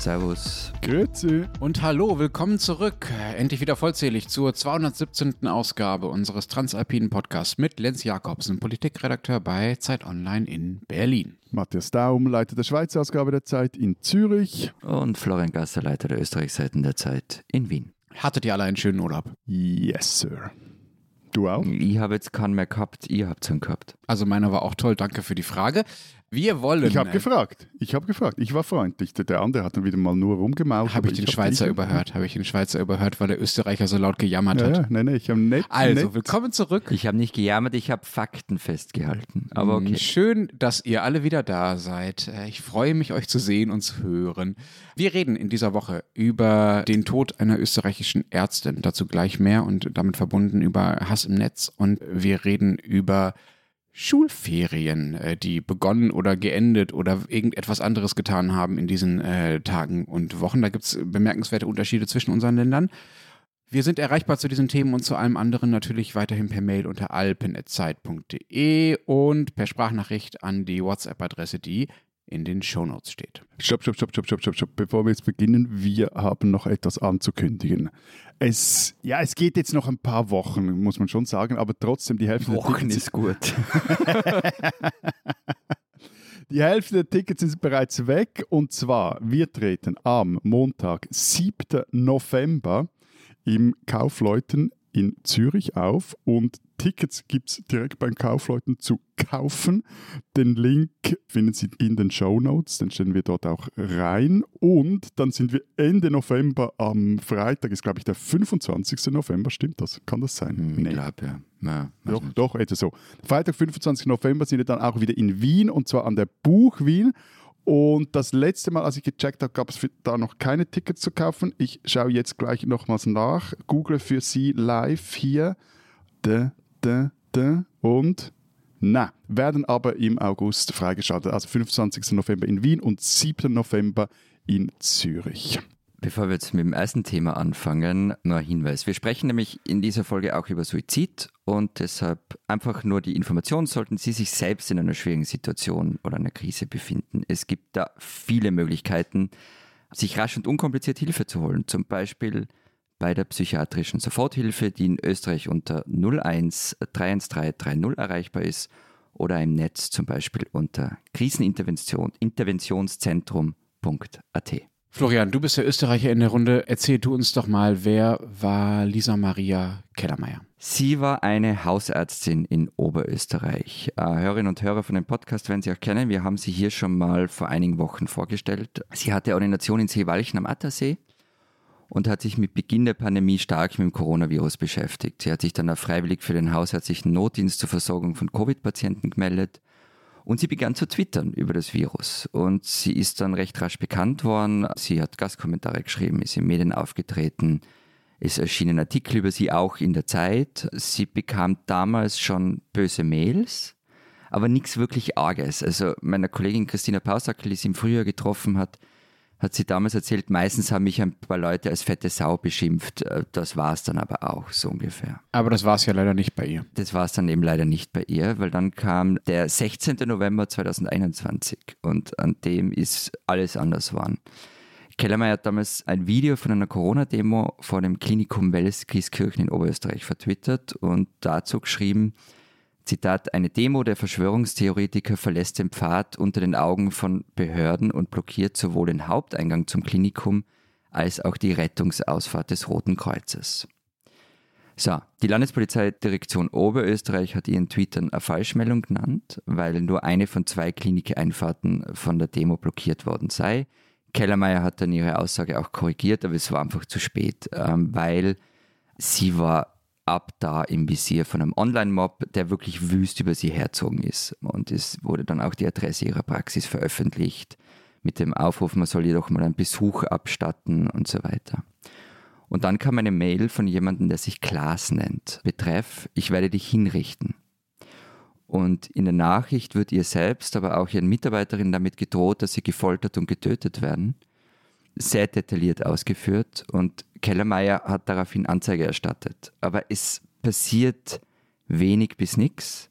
Servus. Grüezi. Und hallo, willkommen zurück. Endlich wieder vollzählig zur 217. Ausgabe unseres Transalpinen Podcasts mit Lenz Jakobsen, Politikredakteur bei Zeit Online in Berlin. Matthias Daum, Leiter der Schweizer Ausgabe der Zeit in Zürich. Und Florian Gasser, Leiter der Österreichseiten der Zeit in Wien. Hattet ihr alle einen schönen Urlaub? Yes, Sir. Du auch? Ich habe jetzt keinen mehr gehabt, ihr habt einen gehabt. Also meiner war auch toll, danke für die Frage. Wir wollen. Ich habe gefragt. Ich habe gefragt. Ich war freundlich. Der andere hat dann wieder mal nur rumgemault. Habe ich den Schweizer hab überhört? Habe ich den Schweizer überhört, weil der Österreicher so laut gejammert ja, hat? Ja, nein, nein, ich habe nett. Also, nett. willkommen zurück. Ich habe nicht gejammert, ich habe Fakten festgehalten. Aber okay. Schön, dass ihr alle wieder da seid. Äh, Ich freue mich, euch zu sehen und zu hören. Wir reden in dieser Woche über den Tod einer österreichischen Ärztin. Dazu gleich mehr und damit verbunden über Hass im Netz. Und wir reden über Schulferien, äh, die begonnen oder geendet oder irgendetwas anderes getan haben in diesen äh, Tagen und Wochen. Da gibt es bemerkenswerte Unterschiede zwischen unseren Ländern. Wir sind erreichbar zu diesen Themen und zu allem anderen natürlich weiterhin per Mail unter alpen.zeit.de und per Sprachnachricht an die WhatsApp-Adresse, die in den Shownotes steht. Stopp, stopp, stopp, stopp, stopp, stopp, stopp. Bevor wir jetzt beginnen, wir haben noch etwas anzukündigen. Es, ja, es geht jetzt noch ein paar Wochen, muss man schon sagen, aber trotzdem die Hälfte Wochen der Tickets, ist gut. die Hälfte der Tickets sind bereits weg und zwar wir treten am Montag, 7. November im Kaufleuten in Zürich auf und Tickets gibt es direkt beim Kaufleuten zu kaufen. Den Link finden Sie in den Show Notes, dann stellen wir dort auch rein. Und dann sind wir Ende November am Freitag, ist glaube ich der 25. November, stimmt das? Kann das sein? Hm, Ich glaube, ja. ja weiß Doch, nicht. doch, etwa so. Freitag, 25. November sind wir dann auch wieder in Wien und zwar an der Buch Wien. Und das letzte Mal, als ich gecheckt habe, gab es da noch keine Tickets zu kaufen. Ich schaue jetzt gleich nochmals nach. Google für Sie live hier. Da, da, da. Und na, werden aber im August freigeschaltet. Also 25. November in Wien und 7. November in Zürich. Bevor wir jetzt mit dem ersten Thema anfangen, nur ein Hinweis. Wir sprechen nämlich in dieser Folge auch über Suizid und deshalb einfach nur die Information, sollten Sie sich selbst in einer schwierigen Situation oder einer Krise befinden. Es gibt da viele Möglichkeiten, sich rasch und unkompliziert Hilfe zu holen. Zum Beispiel bei der psychiatrischen Soforthilfe, die in Österreich unter 01 313 30 erreichbar ist oder im Netz zum Beispiel unter krisenintervention interventionszentrum.at. Florian, du bist der Österreicher in der Runde. Erzähl du uns doch mal, wer war Lisa Maria Kellermeier? Sie war eine Hausärztin in Oberösterreich. Äh, Hörerinnen und Hörer von dem Podcast werden Sie auch kennen. Wir haben sie hier schon mal vor einigen Wochen vorgestellt. Sie hatte Ordination in Seewalchen am Attersee und hat sich mit Beginn der Pandemie stark mit dem Coronavirus beschäftigt. Sie hat sich dann auch freiwillig für den hausärztlichen Notdienst zur Versorgung von Covid-Patienten gemeldet und sie begann zu twittern über das Virus. Und sie ist dann recht rasch bekannt worden. Sie hat Gastkommentare geschrieben, ist in Medien aufgetreten. Es erschienen Artikel über sie auch in der Zeit. Sie bekam damals schon böse Mails, aber nichts wirklich Arges. Also meiner Kollegin Christina Pausackel, die sie im Frühjahr getroffen hat, hat sie damals erzählt, meistens haben mich ein paar Leute als fette Sau beschimpft. Äh, Das war es dann aber auch, so ungefähr. Aber das war es ja leider nicht bei ihr. Das war es dann eben leider nicht bei ihr, weil dann kam der 16. November 2021 und an dem ist alles anders geworden. Kellermeier hat damals ein Video von einer Corona-Demo vor dem Klinikum Welleskirchen in Oberösterreich vertwittert und dazu geschrieben, Zitat, eine Demo der Verschwörungstheoretiker verlässt den Pfad unter den Augen von Behörden und blockiert sowohl den Haupteingang zum Klinikum als auch die Rettungsausfahrt des Roten Kreuzes. So, die Landespolizeidirektion Oberösterreich hat ihren Tweetern eine Falschmeldung genannt, weil nur eine von zwei Klinikeinfahrten von der Demo blockiert worden sei. Kellermeier hat dann ihre Aussage auch korrigiert, aber es war einfach zu spät, ähm, weil sie war ab da im Visier von einem Online-Mob, der wirklich wüst über sie herzogen ist. Und es wurde dann auch die Adresse ihrer Praxis veröffentlicht mit dem Aufruf, man soll jedoch mal einen Besuch abstatten und so weiter. Und dann kam eine Mail von jemandem, der sich Klaas nennt. Betreff, ich werde dich hinrichten. Und in der Nachricht wird ihr selbst, aber auch ihren Mitarbeiterinnen damit gedroht, dass sie gefoltert und getötet werden. Sehr detailliert ausgeführt und Kellermeier hat daraufhin Anzeige erstattet. Aber es passiert wenig bis nichts.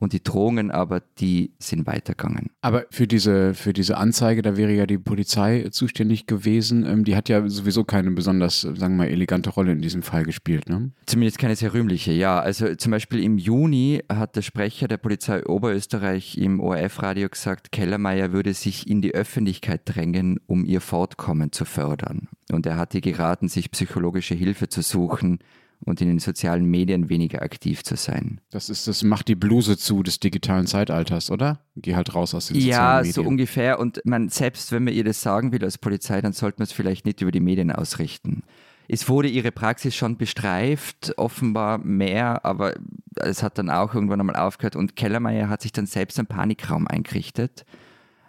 Und die Drohungen aber, die sind weitergegangen. Aber für diese, für diese Anzeige, da wäre ja die Polizei zuständig gewesen. Ähm, die hat ja sowieso keine besonders, sagen wir mal, elegante Rolle in diesem Fall gespielt, ne? Zumindest keine sehr rühmliche, ja. Also zum Beispiel im Juni hat der Sprecher der Polizei Oberösterreich im ORF-Radio gesagt, Kellermeier würde sich in die Öffentlichkeit drängen, um ihr Fortkommen zu fördern. Und er hatte geraten, sich psychologische Hilfe zu suchen und in den sozialen Medien weniger aktiv zu sein. Das ist, das macht die Bluse zu des digitalen Zeitalters, oder? Geh halt raus aus den sozialen Ja, Medien. so ungefähr. Und man, selbst wenn man ihr das sagen will als Polizei, dann sollte man es vielleicht nicht über die Medien ausrichten. Es wurde ihre Praxis schon bestreift, offenbar mehr, aber es hat dann auch irgendwann einmal aufgehört und Kellermeier hat sich dann selbst einen Panikraum eingerichtet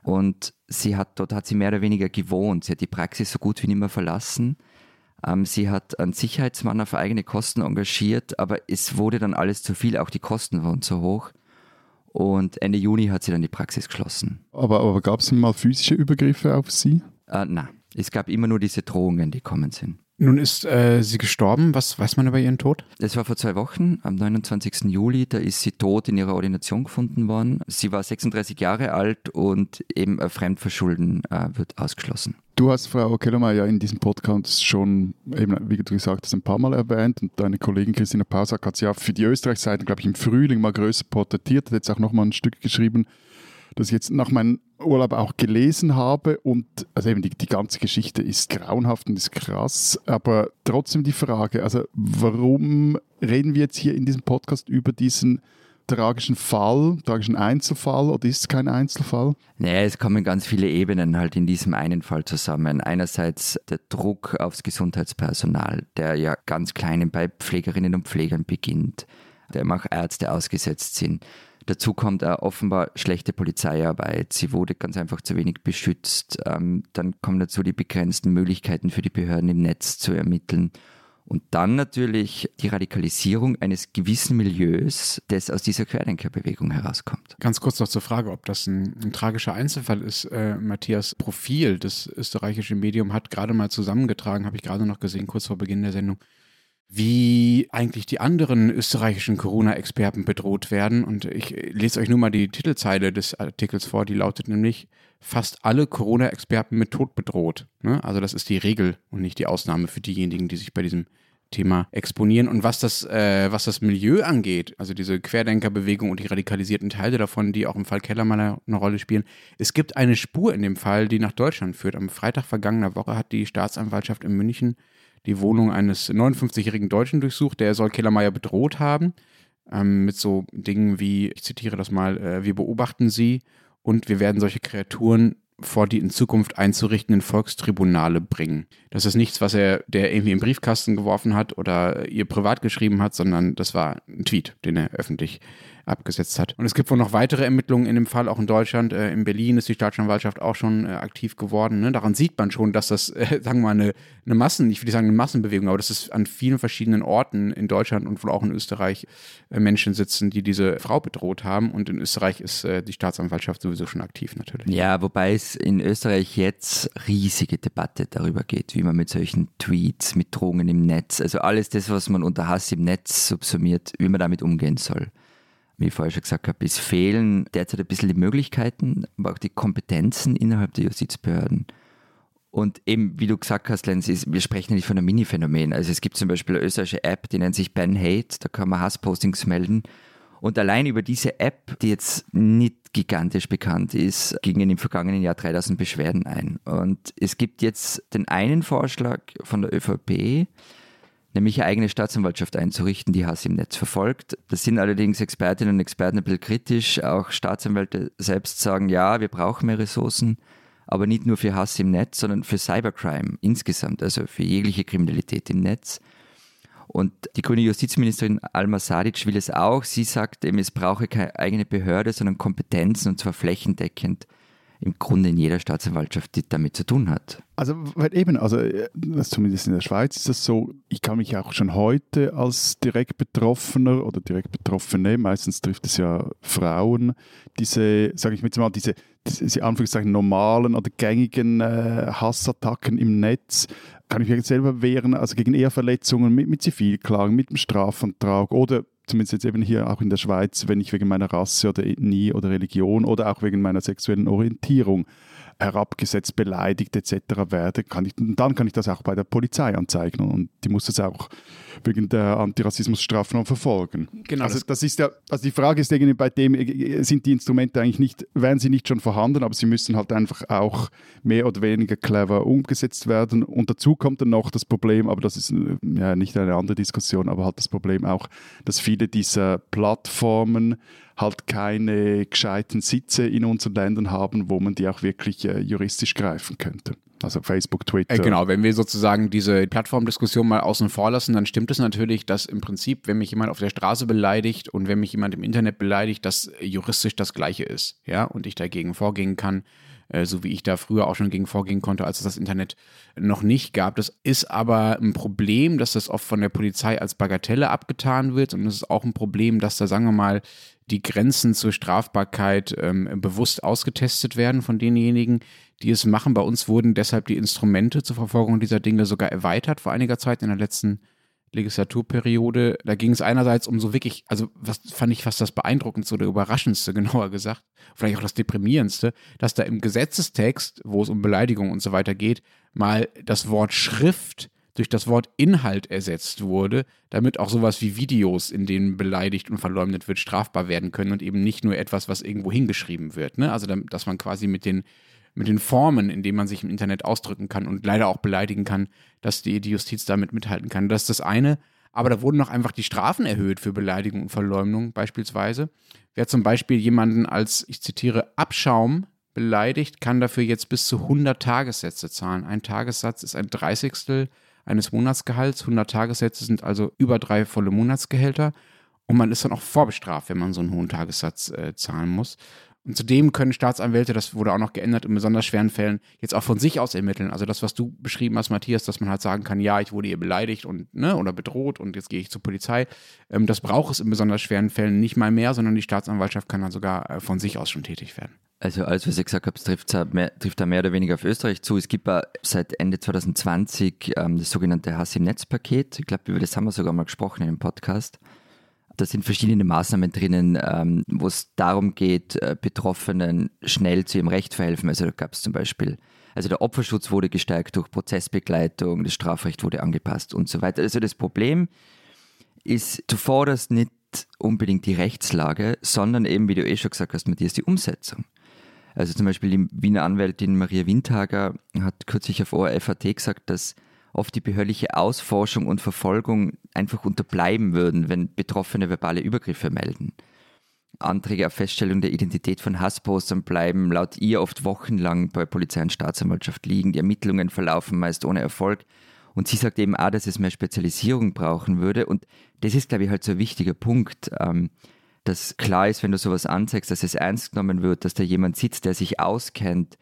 und sie hat, dort hat sie mehr oder weniger gewohnt. Sie hat die Praxis so gut wie nicht mehr verlassen. Ähm, sie hat einen Sicherheitsmann auf eigene Kosten engagiert, aber es wurde dann alles zu viel, auch die Kosten waren zu hoch. Und Ende Juni hat sie dann die Praxis geschlossen. Aber, aber gab es mal physische Übergriffe auf Sie? Äh, nein, es gab immer nur diese Drohungen, die kommen sind. Nun ist äh, sie gestorben. Was weiß man über ihren Tod? Das war vor zwei Wochen, am 29. Juli, da ist sie tot in ihrer Ordination gefunden worden. Sie war 36 Jahre alt und eben Fremdverschulden äh, wird ausgeschlossen. Du hast Frau Kellermeier ja in diesem Podcast schon, eben, wie du gesagt hast, ein paar Mal erwähnt und deine Kollegin Christina Pausak hat sie ja für die Österreich-Seite, glaube ich, im Frühling mal größer porträtiert, hat jetzt auch nochmal ein Stück geschrieben, das ich jetzt nach meinem Urlaub auch gelesen habe und also eben die, die ganze Geschichte ist grauenhaft und ist krass, aber trotzdem die Frage, also warum reden wir jetzt hier in diesem Podcast über diesen tragischen Fall, tragischen Einzelfall oder ist es kein Einzelfall? Naja, es kommen ganz viele Ebenen halt in diesem einen Fall zusammen. Einerseits der Druck aufs Gesundheitspersonal, der ja ganz klein bei Pflegerinnen und Pflegern beginnt, der auch Ärzte ausgesetzt sind. Dazu kommt auch offenbar schlechte Polizeiarbeit. Sie wurde ganz einfach zu wenig beschützt. Ähm, dann kommen dazu die begrenzten Möglichkeiten für die Behörden im Netz zu ermitteln. Und dann natürlich die Radikalisierung eines gewissen Milieus, das aus dieser Querdenkerbewegung herauskommt. Ganz kurz noch zur Frage, ob das ein, ein tragischer Einzelfall ist. Äh, Matthias Profil, das österreichische Medium, hat gerade mal zusammengetragen, habe ich gerade noch gesehen, kurz vor Beginn der Sendung, wie eigentlich die anderen österreichischen Corona-Experten bedroht werden. Und ich lese euch nur mal die Titelzeile des Artikels vor, die lautet nämlich, fast alle Corona-Experten mit Tod bedroht. Ne? Also das ist die Regel und nicht die Ausnahme für diejenigen, die sich bei diesem Thema exponieren. Und was das, äh, was das Milieu angeht, also diese Querdenkerbewegung und die radikalisierten Teile davon, die auch im Fall Kellermann eine, Rolle spielen, es gibt eine Spur in dem Fall, die nach Deutschland führt. Am Freitag vergangener Woche hat die Staatsanwaltschaft in München die Wohnung eines 59-jährigen Deutschen durchsucht. Der soll Kellermeier bedroht haben. Ähm, mit so Dingen wie, ich zitiere das mal, äh, wir beobachten sie und wir werden solche Kreaturen vor die in Zukunft einzurichtenden Volkstribunale bringen. Das ist nichts, was er, der irgendwie im Briefkasten geworfen hat oder ihr privat geschrieben hat, sondern das war ein Tweet, den er öffentlich abgesetzt hat. Und es gibt wohl noch weitere Ermittlungen in dem Fall, auch in Deutschland. Äh, in Berlin ist die Staatsanwaltschaft auch schon äh, aktiv geworden. Ne? Daran sieht man schon, dass das, äh, sagen wir mal, eine, eine Massen, ich will nicht sagen eine Massenbewegung, aber dass es an vielen verschiedenen Orten in Deutschland und wohl auch in Österreich äh, Menschen sitzen, die diese Frau bedroht haben. Und in Österreich ist äh, die Staatsanwaltschaft sowieso schon aktiv natürlich. Ja, wobei es in Österreich jetzt riesige Debatte darüber geht, wie man mit solchen Tweets, mit Drohungen im Netz, also alles das, was man unter Hass im Netz subsumiert, wie man damit umgehen soll wie ich vorher schon gesagt habe, es fehlen derzeit ein bisschen die Möglichkeiten, aber auch die Kompetenzen innerhalb der Justizbehörden. Und eben, wie du gesagt hast, Lenz, ist, wir sprechen nicht von einem Mini-Phänomen. Also es gibt zum Beispiel eine österreichische App, die nennt sich Ben Hate, da kann man Hasspostings melden. Und allein über diese App, die jetzt nicht gigantisch bekannt ist, gingen im vergangenen Jahr 3000 Beschwerden ein. Und es gibt jetzt den einen Vorschlag von der ÖVP, nämlich eine eigene Staatsanwaltschaft einzurichten, die Hass im Netz verfolgt. Das sind allerdings Expertinnen und Experten ein bisschen kritisch. Auch Staatsanwälte selbst sagen, ja, wir brauchen mehr Ressourcen, aber nicht nur für Hass im Netz, sondern für Cybercrime insgesamt, also für jegliche Kriminalität im Netz. Und die grüne Justizministerin Alma Sadic will es auch. Sie sagt eben, es brauche keine eigene Behörde, sondern Kompetenzen und zwar flächendeckend im Grunde in jeder Staatsanwaltschaft, die damit zu tun hat. Also weil eben, also das, zumindest in der Schweiz ist das so, ich kann mich auch schon heute als direkt Betroffener oder direkt Betroffene, meistens trifft es ja Frauen, diese, sage ich jetzt mal, diese, diese Anführungszeichen normalen oder gängigen äh, Hassattacken im Netz, kann ich mich selber wehren, also gegen Eheverletzungen mit, mit Zivilklagen, mit dem Strafantrag oder zumindest jetzt eben hier auch in der Schweiz, wenn ich wegen meiner Rasse oder Ethnie oder Religion oder auch wegen meiner sexuellen Orientierung herabgesetzt, beleidigt etc. werde, kann ich, dann kann ich das auch bei der Polizei anzeigen und die muss das auch wegen der Antirassismusstrafnorm verfolgen. Genau. Also das ist ja, also die Frage ist irgendwie bei dem, äh, sind die Instrumente eigentlich nicht, wären sie nicht schon vorhanden, aber sie müssen halt einfach auch mehr oder weniger clever umgesetzt werden. Und dazu kommt dann noch das Problem, aber das ist äh, ja nicht eine andere Diskussion, aber halt das Problem auch, dass viele dieser Plattformen halt keine gescheiten Sitze in unseren Ländern haben, wo man die auch wirklich äh, juristisch greifen könnte. Also Facebook, Twitter. Äh, genau, wenn wir sozusagen diese Plattformdiskussion mal außen vor lassen, dann stimmt es natürlich, dass im Prinzip, wenn mich jemand auf der Straße beleidigt und wenn mich jemand im Internet beleidigt, das juristisch das Gleiche ist. Ja, und ich dagegen vorgehen kann, äh, so wie ich da früher auch schon gegen vorgehen konnte, als es das Internet noch nicht gab. Das ist aber ein Problem, dass das oft von der Polizei als Bagatelle abgetan wird und es ist auch ein Problem, dass da, sagen wir mal, die Grenzen zur Strafbarkeit ähm, bewusst ausgetestet werden von denjenigen, die es machen. Bei uns wurden deshalb die Instrumente zur Verfolgung dieser Dinge sogar erweitert vor einiger Zeit in der letzten Legislaturperiode. Da ging es einerseits um so wirklich, also was fand ich fast das beeindruckendste oder überraschendste, genauer gesagt, vielleicht auch das deprimierendste, dass da im Gesetzestext, wo es um Beleidigung und so weiter geht, mal das Wort Schrift durch das Wort Inhalt ersetzt wurde, damit auch sowas wie Videos, in denen beleidigt und verleumdet wird, strafbar werden können und eben nicht nur etwas, was irgendwo hingeschrieben wird. Ne? Also, dass man quasi mit den, mit den Formen, in denen man sich im Internet ausdrücken kann und leider auch beleidigen kann, dass die, die Justiz damit mithalten kann. Das ist das eine. Aber da wurden noch einfach die Strafen erhöht für Beleidigung und Verleumdung beispielsweise. Wer zum Beispiel jemanden als, ich zitiere, Abschaum beleidigt, kann dafür jetzt bis zu 100 Tagessätze zahlen. Ein Tagessatz ist ein Dreißigstel eines Monatsgehalts. 100 Tagessätze sind also über drei volle Monatsgehälter. Und man ist dann auch vorbestraft, wenn man so einen hohen Tagessatz äh, zahlen muss. Und zudem können Staatsanwälte, das wurde auch noch geändert, in besonders schweren Fällen jetzt auch von sich aus ermitteln. Also das, was du beschrieben hast, Matthias, dass man halt sagen kann, ja, ich wurde hier beleidigt und ne, oder bedroht und jetzt gehe ich zur Polizei. Ähm, das braucht es in besonders schweren Fällen nicht mal mehr, sondern die Staatsanwaltschaft kann dann sogar äh, von sich aus schon tätig werden. Also alles, was ich gesagt habe, trifft, trifft da mehr oder weniger auf Österreich zu. Es gibt seit Ende 2020 ähm, das sogenannte Hass im Netz-Paket. Ich glaube, über das haben wir sogar mal gesprochen in einem Podcast. Da sind verschiedene Maßnahmen drinnen, ähm, wo es darum geht, äh, Betroffenen schnell zu ihrem Recht verhelfen. Also da gab es zum Beispiel, also der Opferschutz wurde gestärkt durch Prozessbegleitung, das Strafrecht wurde angepasst und so weiter. Also das Problem ist zuvorderst nicht unbedingt die Rechtslage, sondern eben, wie du eh schon gesagt hast, Matthias, die Umsetzung. Also zum Beispiel die Wiener Anwältin Maria Windhager hat kürzlich auf ORF.at gesagt, dass oft die behördliche Ausforschung und Verfolgung einfach unterbleiben würden, wenn Betroffene verbale Übergriffe melden. Anträge auf Feststellung der Identität von Hasspostern bleiben laut ihr oft wochenlang bei Polizei und Staatsanwaltschaft liegen. Die Ermittlungen verlaufen meist ohne Erfolg. Und sie sagt eben auch, dass es mehr Spezialisierung brauchen würde. Und das ist, glaube ich, halt so ein wichtiger Punkt. Ähm, dass klar ist, wenn du sowas anzeigst, dass es ernst genommen wird, dass da jemand sitzt, der sich auskennt.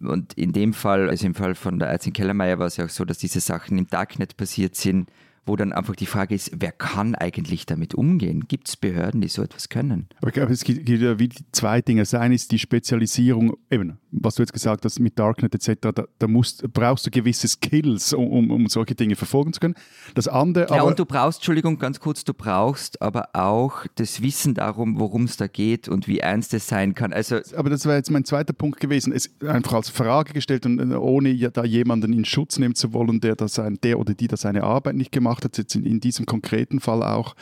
Und in dem Fall, also im Fall von der Ärztin Kellermeier war es ja auch so, dass diese Sachen im Darknet passiert sind, wo dann einfach die Frage ist, wer kann eigentlich damit umgehen? Gibt es Behörden, die so etwas können? Aber ich glaube, es gibt, ja wie zwei Dinge. Das eine ist die Spezialisierung, eben, was du jetzt gesagt hast mit Darknet etc., da, da musst, brauchst du gewisse Skills, um, um, solche Dinge verfolgen zu können. Das andere Ja, und du brauchst, Entschuldigung, ganz kurz, du brauchst aber auch das Wissen darum, worum es da geht und wie ernst es sein kann. Also, aber das wäre jetzt mein zweiter Punkt gewesen. Es einfach als Frage gestellt und äh, ohne da jemanden in Schutz nehmen zu wollen, der, das ein, der oder die da seine Arbeit nicht gemacht gemacht hat, jetzt in, in diesem konkreten Fall auch,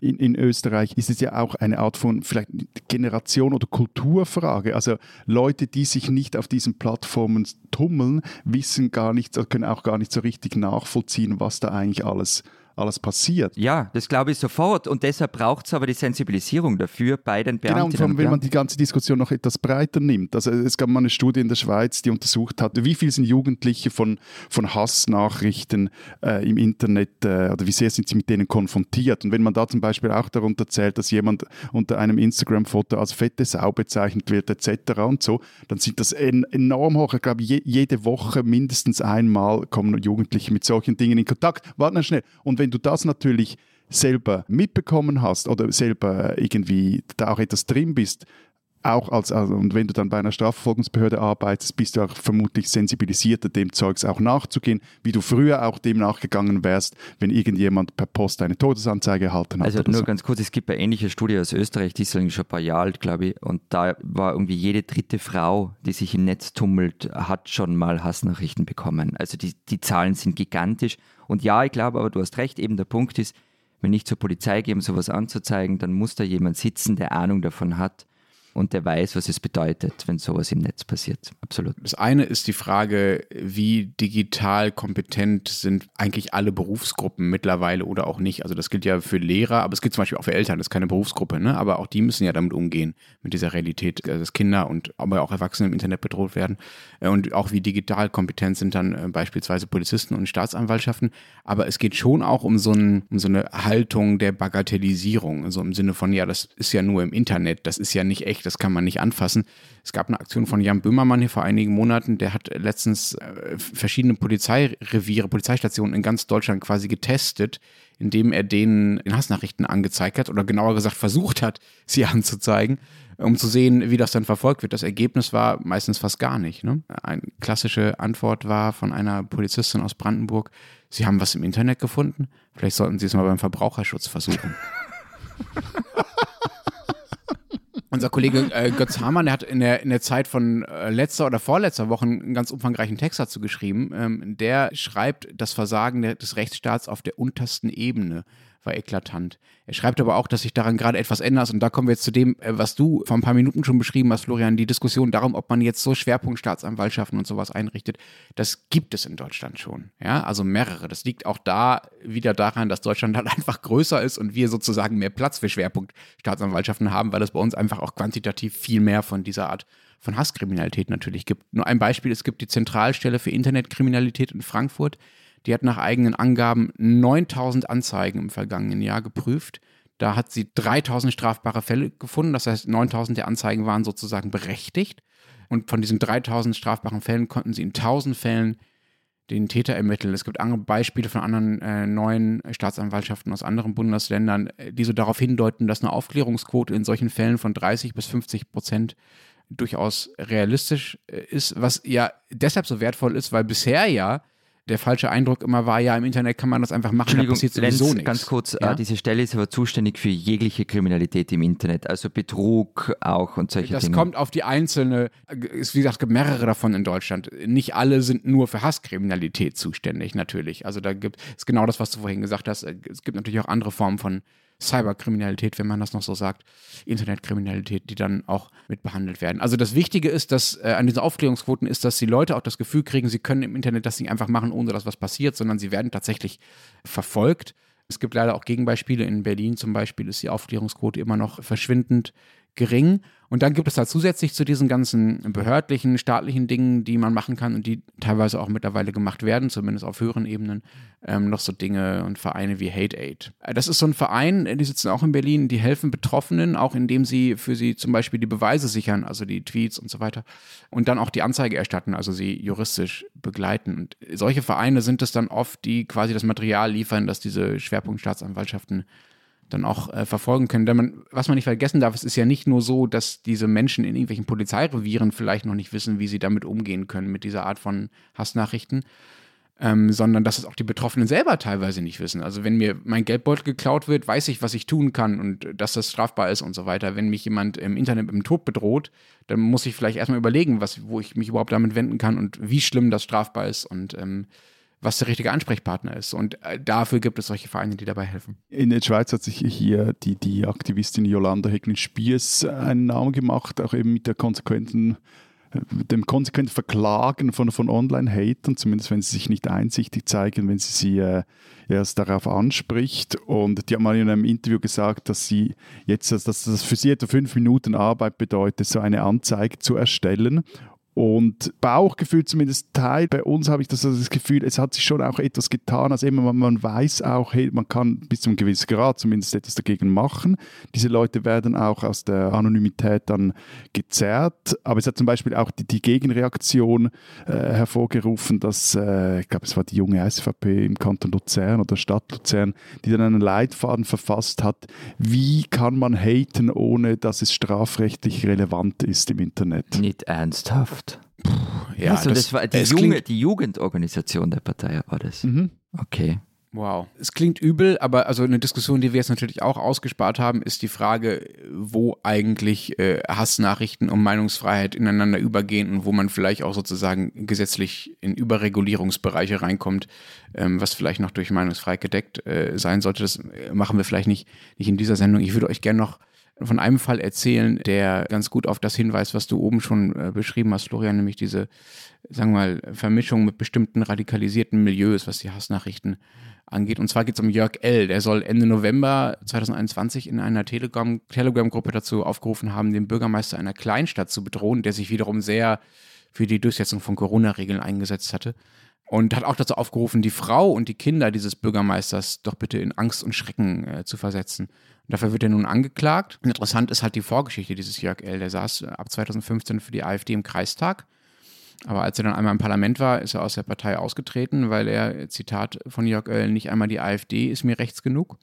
in, in, Österreich ist es ja auch eine Art von vielleicht Generation- oder Kulturfrage. Also Leute, die sich nicht auf diesen Plattformen tummeln, wissen gar nicht, können auch gar nicht so richtig nachvollziehen, was da eigentlich alles alles passiert. Ja, das glaube ich sofort. Und deshalb braucht es aber die Sensibilisierung dafür bei den Beamtinnen Genau, und wenn man die ganze Diskussion noch etwas breiter nimmt. Also es gab mal eine Studie in der Schweiz, die untersucht hat, wie viel sind Jugendliche von, von Hassnachrichten äh, im Internet äh, oder wie sehr sind sie mit denen konfrontiert. Und wenn man da zum Beispiel auch darunter zählt, dass jemand unter einem Instagram-Foto als fette Sau bezeichnet wird etc. und so, dann sind das en enorm hoch. Ich glaube, je, jede Woche mindestens einmal kommen Jugendliche mit solchen Dingen in Kontakt. Warte schnell. Und wenn du das natürlich selber mitbekommen hast oder selber irgendwie da auch etwas drin bist, auch als, also, und wenn du dann bei einer Strafverfolgungsbehörde arbeitest, bist du auch vermutlich sensibilisierter, dem Zeugs auch nachzugehen, wie du früher auch dem nachgegangen wärst, wenn irgendjemand per Post eine Todesanzeige erhalten hat. Also nur so. ganz kurz, es gibt eine ähnliche Studie aus Österreich, die ist schon ein paar Jahre alt, glaube ich, und da war irgendwie jede dritte Frau, die sich im Netz tummelt, hat schon mal Hassnachrichten bekommen. Also die, die Zahlen sind gigantisch. Und ja, ich glaube, aber du hast recht, eben der Punkt ist, wenn ich zur Polizei gehe, um sowas anzuzeigen, dann muss da jemand sitzen, der Ahnung davon hat und der weiß, was es bedeutet, wenn sowas im Netz passiert. Absolut. Das eine ist die Frage, wie digital kompetent sind eigentlich alle Berufsgruppen mittlerweile oder auch nicht. Also das gilt ja für Lehrer, aber es gilt zum Beispiel auch für Eltern, das ist keine Berufsgruppe, ne? aber auch die müssen ja damit umgehen, mit dieser Realität, äh, dass Kinder und aber auch Erwachsene im Internet bedroht werden. Äh, und auch wie digital kompetent sind dann äh, beispielsweise Polizisten und Staatsanwaltschaften. Aber es geht schon auch um so, ein, um so eine Haltung der Bagatellisierung, also im Sinne von, ja, das ist ja nur im Internet, das ist ja nicht echt das kann man nicht anfassen. Es gab eine Aktion von Jan Böhmermann hier vor einigen Monaten, der hat letztens äh, verschiedene Polizeireviere, Polizeistationen in ganz Deutschland quasi getestet, indem er denen in Hassnachrichten angezeigt hat oder genauer gesagt versucht hat, sie anzuzeigen, um zu sehen, wie das dann verfolgt wird. Das Ergebnis war meistens fast gar nicht. Ne? Eine klassische Antwort war von einer Polizistin aus Brandenburg, Sie haben was im Internet gefunden, vielleicht sollten Sie es mal beim Verbraucherschutz versuchen. Unser Kollege äh, Götz Hamann, der hat in der, in der Zeit von äh, letzter oder vorletzter Woche einen ganz umfangreichen Text dazu geschrieben. Ähm, der schreibt das Versagen des Rechtsstaats auf der untersten Ebene war eklatant. Er schreibt aber auch, dass sich daran gerade etwas ändert. Und da kommen wir jetzt zu dem, äh, was du vor ein paar Minuten schon beschrieben hast, Florian, die Diskussion darum, ob man jetzt so Schwerpunktstaatsanwaltschaften und sowas einrichtet. Das gibt es in Deutschland schon. Ja, also mehrere. Das liegt auch da wieder daran, dass Deutschland halt einfach größer ist und wir sozusagen mehr Platz für Schwerpunktstaatsanwaltschaften haben, weil es bei uns einfach auch quantitativ viel mehr von dieser Art von Hasskriminalität natürlich gibt. Nur ein Beispiel, es gibt die Zentralstelle für Internetkriminalität in Frankfurt, die hat nach eigenen Angaben 9000 Anzeigen im vergangenen Jahr geprüft. Da hat sie 3000 strafbare Fälle gefunden. Das heißt, 9000 der Anzeigen waren sozusagen berechtigt. Und von diesen 3000 strafbaren Fällen konnten sie in 1000 Fällen den Täter ermitteln. Es gibt andere Beispiele von anderen äh, neuen Staatsanwaltschaften aus anderen Bundesländern, äh, die so darauf hindeuten, dass eine Aufklärungsquote in solchen Fällen von 30 bis 50 Prozent durchaus realistisch äh, ist, was ja deshalb so wertvoll ist, weil bisher ja der falsche Eindruck immer war, ja, im Internet kann man das einfach machen, da passiert sowieso Lenz, nichts. ganz kurz, ja? äh, diese Stelle ist aber zuständig für jegliche Kriminalität im Internet, also Betrug auch und solche das Dinge. Das kommt auf die einzelne, ist wie gesagt, es gibt mehrere davon in Deutschland. Nicht alle sind nur für Hasskriminalität zuständig, natürlich. Also da gibt es genau das, was du vorhin gesagt hast. Es gibt natürlich auch andere Formen von Cyberkriminalität, wenn man das noch so sagt, Internetkriminalität, die dann auch mit behandelt werden. Also das Wichtige ist, dass äh, an diesen Aufklärungsquoten ist, dass die Leute auch das Gefühl kriegen, sie können im Internet das nicht einfach machen, ohne dass was passiert, sondern sie werden tatsächlich verfolgt. Es gibt leider auch Gegenbeispiele. In Berlin zum Beispiel ist die Aufklärungsquote immer noch verschwindend gering. Und dann gibt es da zusätzlich zu diesen ganzen behördlichen, staatlichen Dingen, die man machen kann und die teilweise auch mittlerweile gemacht werden, zumindest auf höheren Ebenen, ähm, noch so Dinge und Vereine wie Hate Aid. Äh, das ist so ein Verein, äh, die sitzen auch in Berlin, die helfen Betroffenen, auch indem sie für sie zum Beispiel die Beweise sichern, also die Tweets und so weiter, und dann auch die Anzeige erstatten, also sie juristisch begleiten. Und solche Vereine sind es dann oft, die quasi das Material liefern, dass diese Schwerpunktstaatsanwaltschaften dann auch äh, verfolgen können. Denn man, was man nicht vergessen darf, es ist ja nicht nur so, dass diese Menschen in irgendwelchen Polizeirevieren vielleicht noch nicht wissen, wie sie damit umgehen können, mit dieser Art von Hassnachrichten, ähm, sondern dass es auch die Betroffenen selber teilweise nicht wissen. Also wenn mir mein Geldbeutel geklaut wird, weiß ich, was ich tun kann und dass das strafbar ist und so weiter. Wenn mich jemand im Internet mit dem Tod bedroht, dann muss ich vielleicht erstmal überlegen, was, wo ich mich überhaupt damit wenden kann und wie schlimm das strafbar ist und ähm, was der richtige Ansprechpartner ist. Und äh, dafür gibt es solche Vereine, die dabei helfen. In der Schweiz hat sich hier die, die Aktivistin Jolanda Hecklin-Spiers einen Namen gemacht, auch eben mit der konsequenten äh, dem konsequenten Verklagen von, von Online-Hatern, zumindest wenn sie sich nicht einsichtig zeigen, wenn sie sie äh, erst darauf anspricht. Und die hat mal in einem Interview gesagt, dass sie jetzt, dass das für sie etwa fünf Minuten Arbeit bedeutet, so eine Anzeige zu erstellen Und Bauchgefühl zumindest Teil, bei uns habe ich das, also das Gefühl, es hat sich schon auch etwas getan. Also immer, man, man weiß auch, hey, man kann bis zu einem gewissen Grad zumindest etwas dagegen machen. Diese Leute werden auch aus der Anonymität dann gezerrt. Aber es hat zum Beispiel auch die, die Gegenreaktion äh, hervorgerufen, dass, äh, ich glaube, es war die junge SVP im Kanton Luzern oder Stadt Luzern, die dann einen Leitfaden verfasst hat, wie kann man haten, ohne dass es strafrechtlich relevant ist im Internet. Nicht ernsthaft. Ja, also das, das- war die, Junge, klingt- die Jugendorganisation der Partei war das. Mhm. Okay. Wow. Es klingt übel, aber also eine Diskussion, die wir jetzt natürlich auch ausgespart haben, ist die Frage, wo eigentlich äh, Hassnachrichten und Meinungsfreiheit ineinander übergehen und wo man vielleicht auch sozusagen gesetzlich in Überregulierungsbereiche reinkommt, ähm, was vielleicht noch durch Meinungsfreiheit gedeckt äh, sein sollte. Das äh, machen wir vielleicht nicht, nicht in dieser Sendung. Ich würde euch gerne noch von einem Fall erzählen, der ganz gut auf das hinweist, was du oben schon äh, beschrieben hast, Florian, nämlich diese, sagen wir mal, Vermischung mit bestimmten radikalisierten Milieus, was die Hassnachrichten angeht. Und zwar geht es um Jörg L., der soll Ende November 2021 in einer Telegram- Telegram-Gruppe dazu aufgerufen haben, den Bürgermeister einer Kleinstadt zu bedrohen, der sich wiederum sehr für die Durchsetzung von Corona-Regeln eingesetzt hatte. Und hat auch dazu aufgerufen, die Frau und die Kinder dieses Bürgermeisters doch bitte in Angst und Schrecken äh, zu versetzen. Dafür wird er nun angeklagt. Und interessant ist halt die Vorgeschichte dieses Jörg L. Der saß äh, ab 2015 für die AfD im Kreistag. Aber als er dann einmal im Parlament war, ist er aus der Partei ausgetreten, weil er, Zitat von Jörg L., nicht einmal die AfD ist mir rechts genug.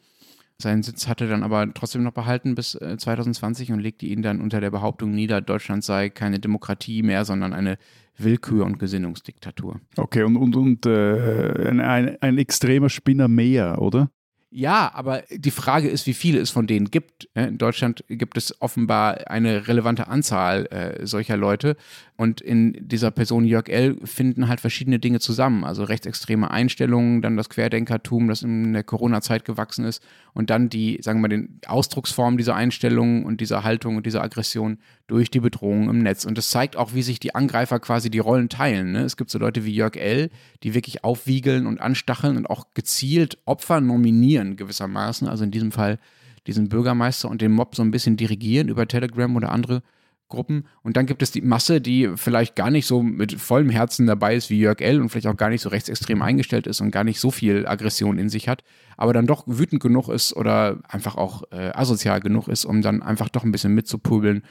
Seinen Sitz hatte er dann aber trotzdem noch behalten bis äh, 2020 und legte ihn dann unter der Behauptung nieder, Deutschland sei keine Demokratie mehr, sondern eine Willkür- und Gesinnungsdiktatur. Okay, und, und, und äh, ein, ein extremer Spinner mehr, oder? Ja, aber die Frage ist, wie viele es von denen gibt. Äh, In Deutschland gibt es offenbar eine relevante Anzahl äh, solcher Leute. Und in dieser Person Jörg L. finden halt verschiedene Dinge zusammen. Also rechtsextreme Einstellungen, dann das Querdenkertum, das in der Corona-Zeit gewachsen ist. Und dann die, sagen wir mal, den Ausdrucksform dieser Einstellungen und dieser Haltung und dieser Aggression durch die Bedrohung im Netz. Und das zeigt auch, wie sich die Angreifer quasi die Rollen teilen. Ne? Es gibt so Leute wie Jörg L., die wirklich aufwiegeln und anstacheln und auch gezielt Opfer nominieren gewissermaßen. Also in diesem Fall diesen Bürgermeister und den Mob so ein bisschen dirigieren über Telegram oder andere Gruppen. Und dann gibt es die Masse, die vielleicht gar nicht so mit vollem Herzen dabei ist wie Jörg L. und vielleicht auch gar nicht so rechtsextrem eingestellt ist und gar nicht so viel Aggression in sich hat, aber dann doch wütend genug ist oder einfach auch äh, asozial genug ist, um dann einfach doch ein bisschen mitzupubeln,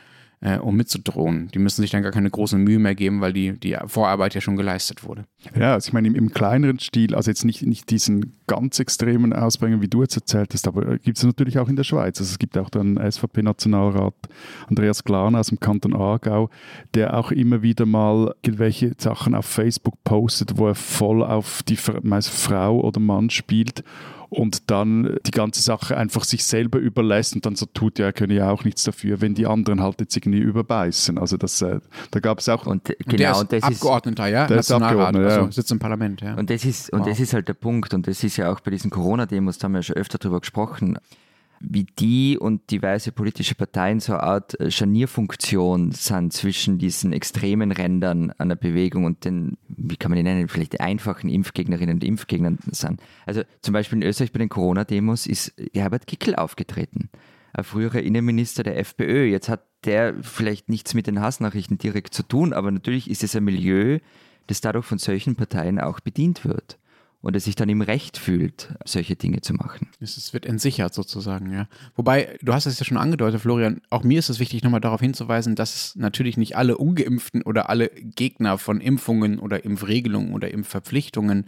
äh, um mitzudrohen. Die müssen sich dann gar keine große Mühe mehr geben, weil die, die Vorarbeit ja schon geleistet wurde. Ja, also ich meine, im, im kleineren Stil, also jetzt nicht, nicht diesen ganz extremen Ausprägungen, wie du jetzt erzählt hast, aber gibt es natürlich auch in der Schweiz. Also es gibt auch dann SVP-Nationalrat Andreas Glan aus dem Kanton Aargau, der auch immer wieder mal irgendwelche Sachen auf Facebook postet, wo er voll auf die meist Frau oder Mann spielt und dann die ganze Sache einfach sich selber überlässt und dann so tut, ja, er könne ja auch nichts dafür, wenn die anderen halt jetzt irgendwie überbeißen. Also das, äh, da gab es auch Und äh, Und der genau, ist und das ist Abgeordneter, ja? Der ist Abgeordneter, ja. also sitzt im Parlament, ja. Und das ist, und Wow. das ist halt der Punkt, und das ist ja auch bei diesen Corona-Demos, da haben wir ja schon öfter drüber gesprochen, wie die und diverse politische Parteien so eine Art äh, Scharnierfunktion sind zwischen diesen extremen Rändern einer Bewegung und den, wie kann man die nennen, vielleicht einfachen Impfgegnerinnen und Impfgegnern sind. Also zum Beispiel in Österreich bei den Corona-Demos ist Herbert Kickel aufgetreten, ein früherer Innenminister der FPÖ. Jetzt hat der vielleicht nichts mit den Hassnachrichten direkt zu tun, aber natürlich ist es ein Milieu, das dadurch von solchen Parteien auch bedient wird und es sich dann im Recht fühlt, solche Dinge zu machen. Es wird entsichert sozusagen, ja. Wobei, du hast es ja schon angedeutet, Florian, auch mir ist es wichtig, nochmal darauf hinzuweisen, dass natürlich nicht alle Ungeimpften oder alle Gegner von Impfungen oder Impfregelungen oder Impfverpflichtungen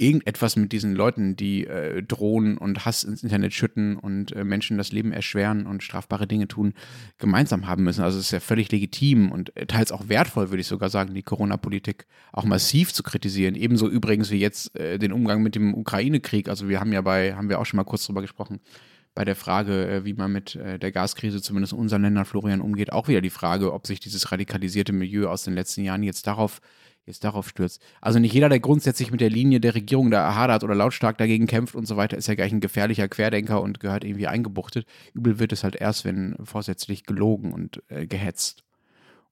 irgendetwas mit diesen Leuten, die äh, drohen und Hass ins Internet schütten und äh, Menschen das Leben erschweren und strafbare Dinge tun, gemeinsam haben müssen. Also es ist ja völlig legitim und äh, teils auch wertvoll, würde ich sogar sagen, die Corona-Politik auch massiv zu kritisieren. Ebenso übrigens wie jetzt äh, den Umgang mit dem Ukraine-Krieg. Also wir haben ja bei, haben wir auch schon mal kurz drüber gesprochen, bei der Frage, äh, wie man mit äh, der Gaskrise zumindest in unseren Ländern, Florian, umgeht, auch wieder die Frage, ob sich dieses radikalisierte Milieu aus den letzten Jahren jetzt darauf jetzt darauf stürzt. Also nicht jeder, der grundsätzlich mit der Linie der Regierung da hadert oder lautstark dagegen kämpft und so weiter, ist ja gleich ein gefährlicher Querdenker und gehört irgendwie eingebuchtet. Übel wird es halt erst, wenn vorsätzlich gelogen und äh, gehetzt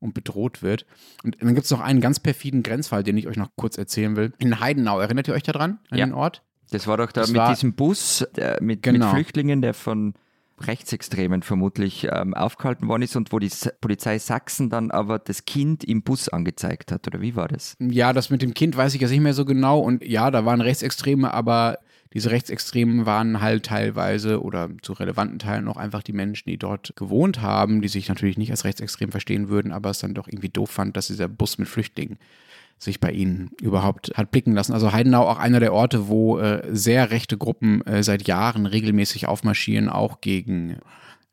und bedroht wird. Und dann gibt es noch einen ganz perfiden Grenzfall, den ich euch noch kurz erzählen will. In Heidenau, erinnert ihr euch daran, an Ja. den Ort? Das war doch da Das mit war- diesem Bus der, mit, Genau. mit Flüchtlingen, der von Rechtsextremen vermutlich ähm, aufgehalten worden ist und wo die Polizei Sachsen dann aber das Kind im Bus angezeigt hat, oder wie war das? Ja, das mit dem Kind weiß ich jetzt nicht mehr so genau und ja, da waren Rechtsextreme, aber diese Rechtsextremen waren halt teilweise oder zu relevanten Teilen auch einfach die Menschen, die dort gewohnt haben, die sich natürlich nicht als rechtsextrem verstehen würden, aber es dann doch irgendwie doof fand, dass dieser Bus mit Flüchtlingen sich bei ihnen überhaupt hat blicken lassen. Also Heidenau auch einer der Orte, wo äh, sehr rechte Gruppen äh, seit Jahren regelmäßig aufmarschieren, auch gegen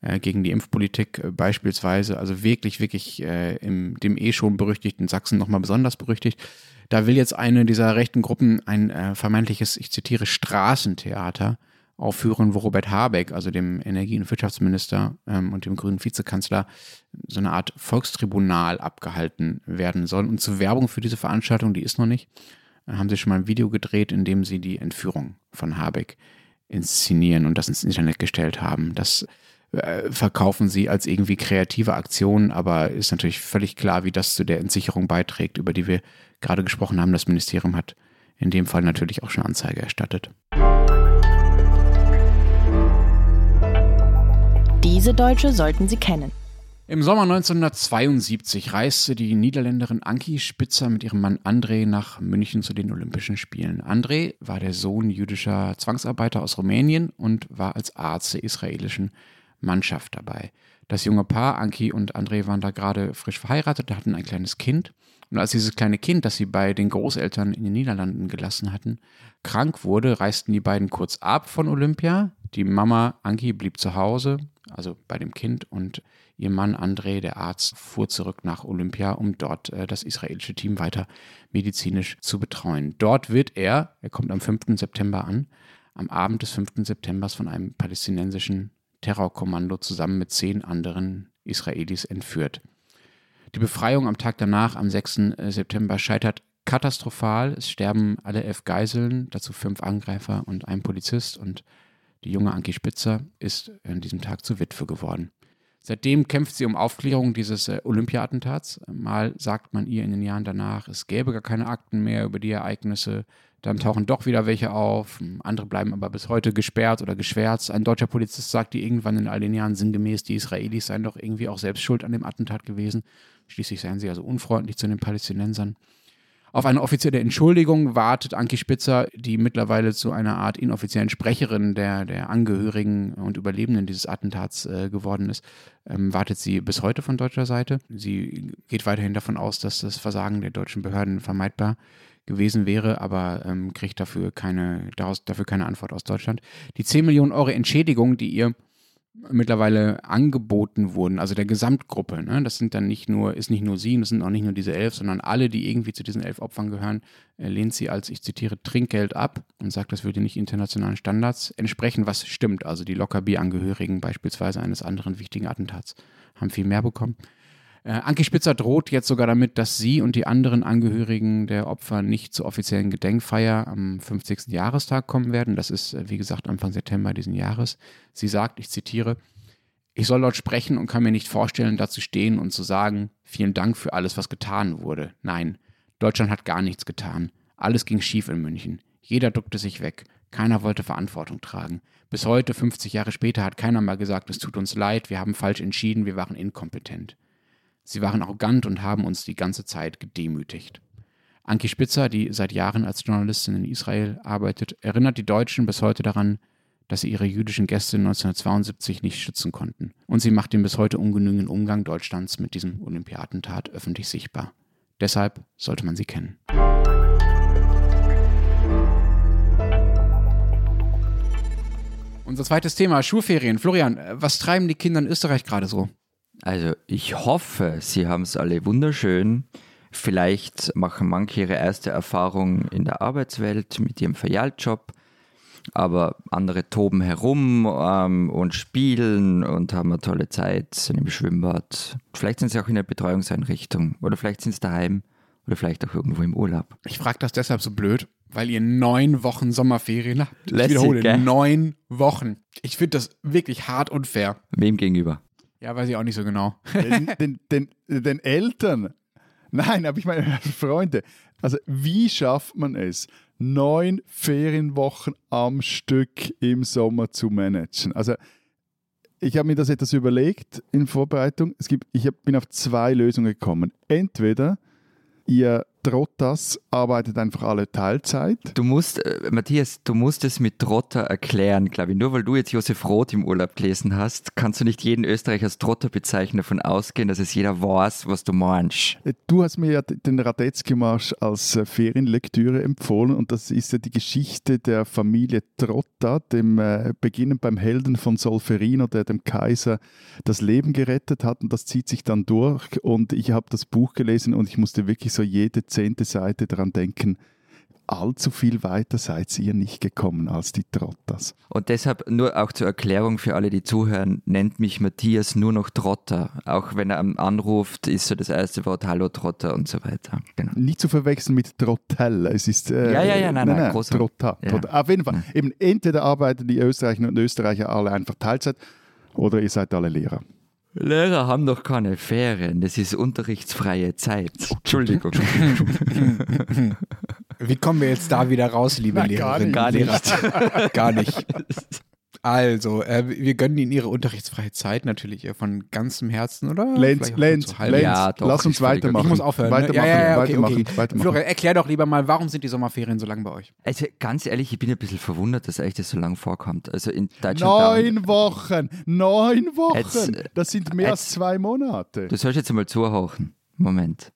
äh, gegen die Impfpolitik äh, beispielsweise, also wirklich, wirklich äh, im dem eh schon berüchtigten Sachsen nochmal besonders berüchtigt. Da will jetzt eine dieser rechten Gruppen ein äh, vermeintliches, ich zitiere, Straßentheater aufführen, wo Robert Habeck, also dem Energie- und Wirtschaftsminister ähm, und dem grünen Vizekanzler, so eine Art Volkstribunal abgehalten werden soll. Und zur Werbung für diese Veranstaltung, die ist noch nicht, haben sie schon mal ein Video gedreht, in dem sie die Entführung von Habeck inszenieren und das ins Internet gestellt haben. Das äh, verkaufen sie als irgendwie kreative Aktion, aber ist natürlich völlig klar, wie das zu der Entsicherung beiträgt, über die wir gerade gesprochen haben. Das Ministerium hat in dem Fall natürlich auch schon Anzeige erstattet. Diese Deutsche sollten Sie kennen. Im Sommer 1972 reiste die Niederländerin Anki Spitzer mit ihrem Mann André nach München zu den Olympischen Spielen. André war der Sohn jüdischer Zwangsarbeiter aus Rumänien und war als Arzt der israelischen Mannschaft dabei. Das junge Paar, Anki und André, waren da gerade frisch verheiratet, hatten ein kleines Kind. Und als dieses kleine Kind, das sie bei den Großeltern in den Niederlanden gelassen hatten, krank wurde, reisten die beiden kurz ab von Olympia. Die Mama Anki blieb zu Hause, also bei dem Kind, und ihr Mann André, der Arzt, fuhr zurück nach Olympia, um dort äh, das israelische Team weiter medizinisch zu betreuen. Dort wird er, er kommt am 5. September an, am Abend des 5. September von einem palästinensischen Terrorkommando zusammen mit zehn anderen Israelis entführt. Die Befreiung am Tag danach, am 6. Äh, September, scheitert katastrophal. Es sterben alle elf Geiseln, dazu fünf Angreifer und ein Polizist. Und die junge Anki Spitzer ist an diesem Tag zur Witwe geworden. Seitdem kämpft sie um Aufklärung dieses äh, Olympia-Attentats. Mal sagt man ihr in den Jahren danach, es gäbe gar keine Akten mehr über die Ereignisse. Dann tauchen doch wieder welche auf. Andere bleiben aber bis heute gesperrt oder geschwärzt. Ein deutscher Polizist sagt ihr irgendwann in all den Jahren sinngemäß, die Israelis seien doch irgendwie auch selbst schuld an dem Attentat gewesen. Schließlich seien sie also unfreundlich zu den Palästinensern. Auf eine offizielle Entschuldigung wartet Anki Spitzer, die mittlerweile zu einer Art inoffiziellen Sprecherin der, der Angehörigen und Überlebenden dieses Attentats äh, geworden ist, ähm, wartet sie bis heute von deutscher Seite. Sie geht weiterhin davon aus, dass das Versagen der deutschen Behörden vermeidbar gewesen wäre, aber ähm, kriegt dafür keine, daraus, dafür keine Antwort aus Deutschland. Die 10 Millionen Euro Entschädigung, die ihr mittlerweile angeboten wurden, also der Gesamtgruppe. Ne? Das sind dann nicht nur, ist nicht nur sie, das sind auch nicht nur diese elf, sondern alle, die irgendwie zu diesen elf Opfern gehören, äh, lehnt sie als, ich zitiere, Trinkgeld ab und sagt, das würde nicht internationalen Standards entsprechen, was stimmt. Also die Lockerbie-Angehörigen beispielsweise eines anderen wichtigen Attentats haben viel mehr bekommen. Äh, Anke Spitzer droht jetzt sogar damit, dass sie und die anderen Angehörigen der Opfer nicht zur offiziellen Gedenkfeier am 50. Jahrestag kommen werden. Das ist, äh, wie gesagt, Anfang September diesen Jahres. Sie sagt, ich zitiere, ich soll dort sprechen und kann mir nicht vorstellen, da zu stehen und zu sagen, vielen Dank für alles, was getan wurde. Nein, Deutschland hat gar nichts getan. Alles ging schief in München. Jeder duckte sich weg. Keiner wollte Verantwortung tragen. Bis heute, 50 Jahre später, hat keiner mal gesagt, es tut uns leid, wir haben falsch entschieden, wir waren inkompetent. Sie waren arrogant und haben uns die ganze Zeit gedemütigt. Anki Spitzer, die seit Jahren als Journalistin in Israel arbeitet, erinnert die Deutschen bis heute daran, dass sie ihre jüdischen Gäste 1972 nicht schützen konnten. Und sie macht den bis heute ungenügenden Umgang Deutschlands mit diesem Olympiatentat öffentlich sichtbar. Deshalb sollte man sie kennen. Unser zweites Thema, Schulferien. Florian, was treiben die Kinder in Österreich gerade so? Also ich hoffe, Sie haben es alle wunderschön. Vielleicht machen manche ihre erste Erfahrung in der Arbeitswelt mit ihrem Filialjob, aber andere toben herum ähm, und spielen und haben eine tolle Zeit, sind im Schwimmbad. Vielleicht sind sie auch in der Betreuungseinrichtung oder vielleicht sind sie daheim oder vielleicht auch irgendwo im Urlaub. Ich frage das deshalb so blöd, weil ihr neun Wochen Sommerferien habt. Ich Lässig, wiederhole, gell? neun Wochen. Ich finde das wirklich hart und fair. Wem gegenüber? Ja, weiß ich auch nicht so genau. den, den, den, den Eltern. Nein, aber ich meine, Freunde, also wie schafft man es, neun Ferienwochen am Stück im Sommer zu managen? Also ich habe mir das etwas überlegt in Vorbereitung. Es gibt, ich hab, bin auf zwei Lösungen gekommen. Entweder ihr Trottas arbeitet einfach alle Teilzeit. Du musst, äh, Matthias, du musst es mit Trotter erklären, glaube ich. Nur weil du jetzt Josef Roth im Urlaub gelesen hast, kannst du nicht jeden Österreicher als Trotter bezeichnen, davon ausgehen, dass es jeder weiß, was du meinst. Äh, Du hast mir ja den Radetzky-Marsch als äh, Ferienlektüre empfohlen und das ist ja die Geschichte der Familie Trotta, dem äh, beginnend beim Helden von Solferino, der dem Kaiser das Leben gerettet hat und das zieht sich dann durch und ich habe das Buch gelesen und ich musste wirklich so jede zehnte Seite daran denken, allzu viel weiter seid ihr nicht gekommen als die Trottas. Und deshalb nur auch zur Erklärung für alle, die zuhören, nennt mich Matthias nur noch Trotter. Auch wenn er anruft, ist so das erste Wort Hallo Trotter und so weiter. Genau. Nicht zu verwechseln mit Trottel. Es ist äh, Ja, ja, ja, nein, nein, großer- Trotta, Ja. Trotta. Auf jeden Fall. Eben entweder arbeiten die Österreicher und Österreicher alle einfach Teilzeit oder ihr seid alle Lehrer. Lehrer haben doch keine Ferien, das ist unterrichtsfreie Zeit. Entschuldigung. Wie kommen wir jetzt da wieder raus, liebe Na, gar Lehrerinnen? nicht. Gar Lehrer? gar nicht. Also, äh, wir gönnen Ihnen Ihre unterrichtsfreie Zeit natürlich äh, von ganzem Herzen, oder? Auch Lenz, so. Lenz, Ja, doch, lass uns weitermachen. Ich muss aufhören. Ne? Weitermachen, ja, ja, ja, okay, weitermachen, okay. weitermachen. Florian, erklär doch lieber mal, warum sind die Sommerferien so lang bei euch? Also ganz ehrlich, ich bin ein bisschen verwundert, dass euch das so lang vorkommt. Also in Deutschland Neun Wochen! Neun Wochen! Jetzt, äh, das sind mehr als jetzt- zwei Monate. Du sollst jetzt einmal zuhören. Moment.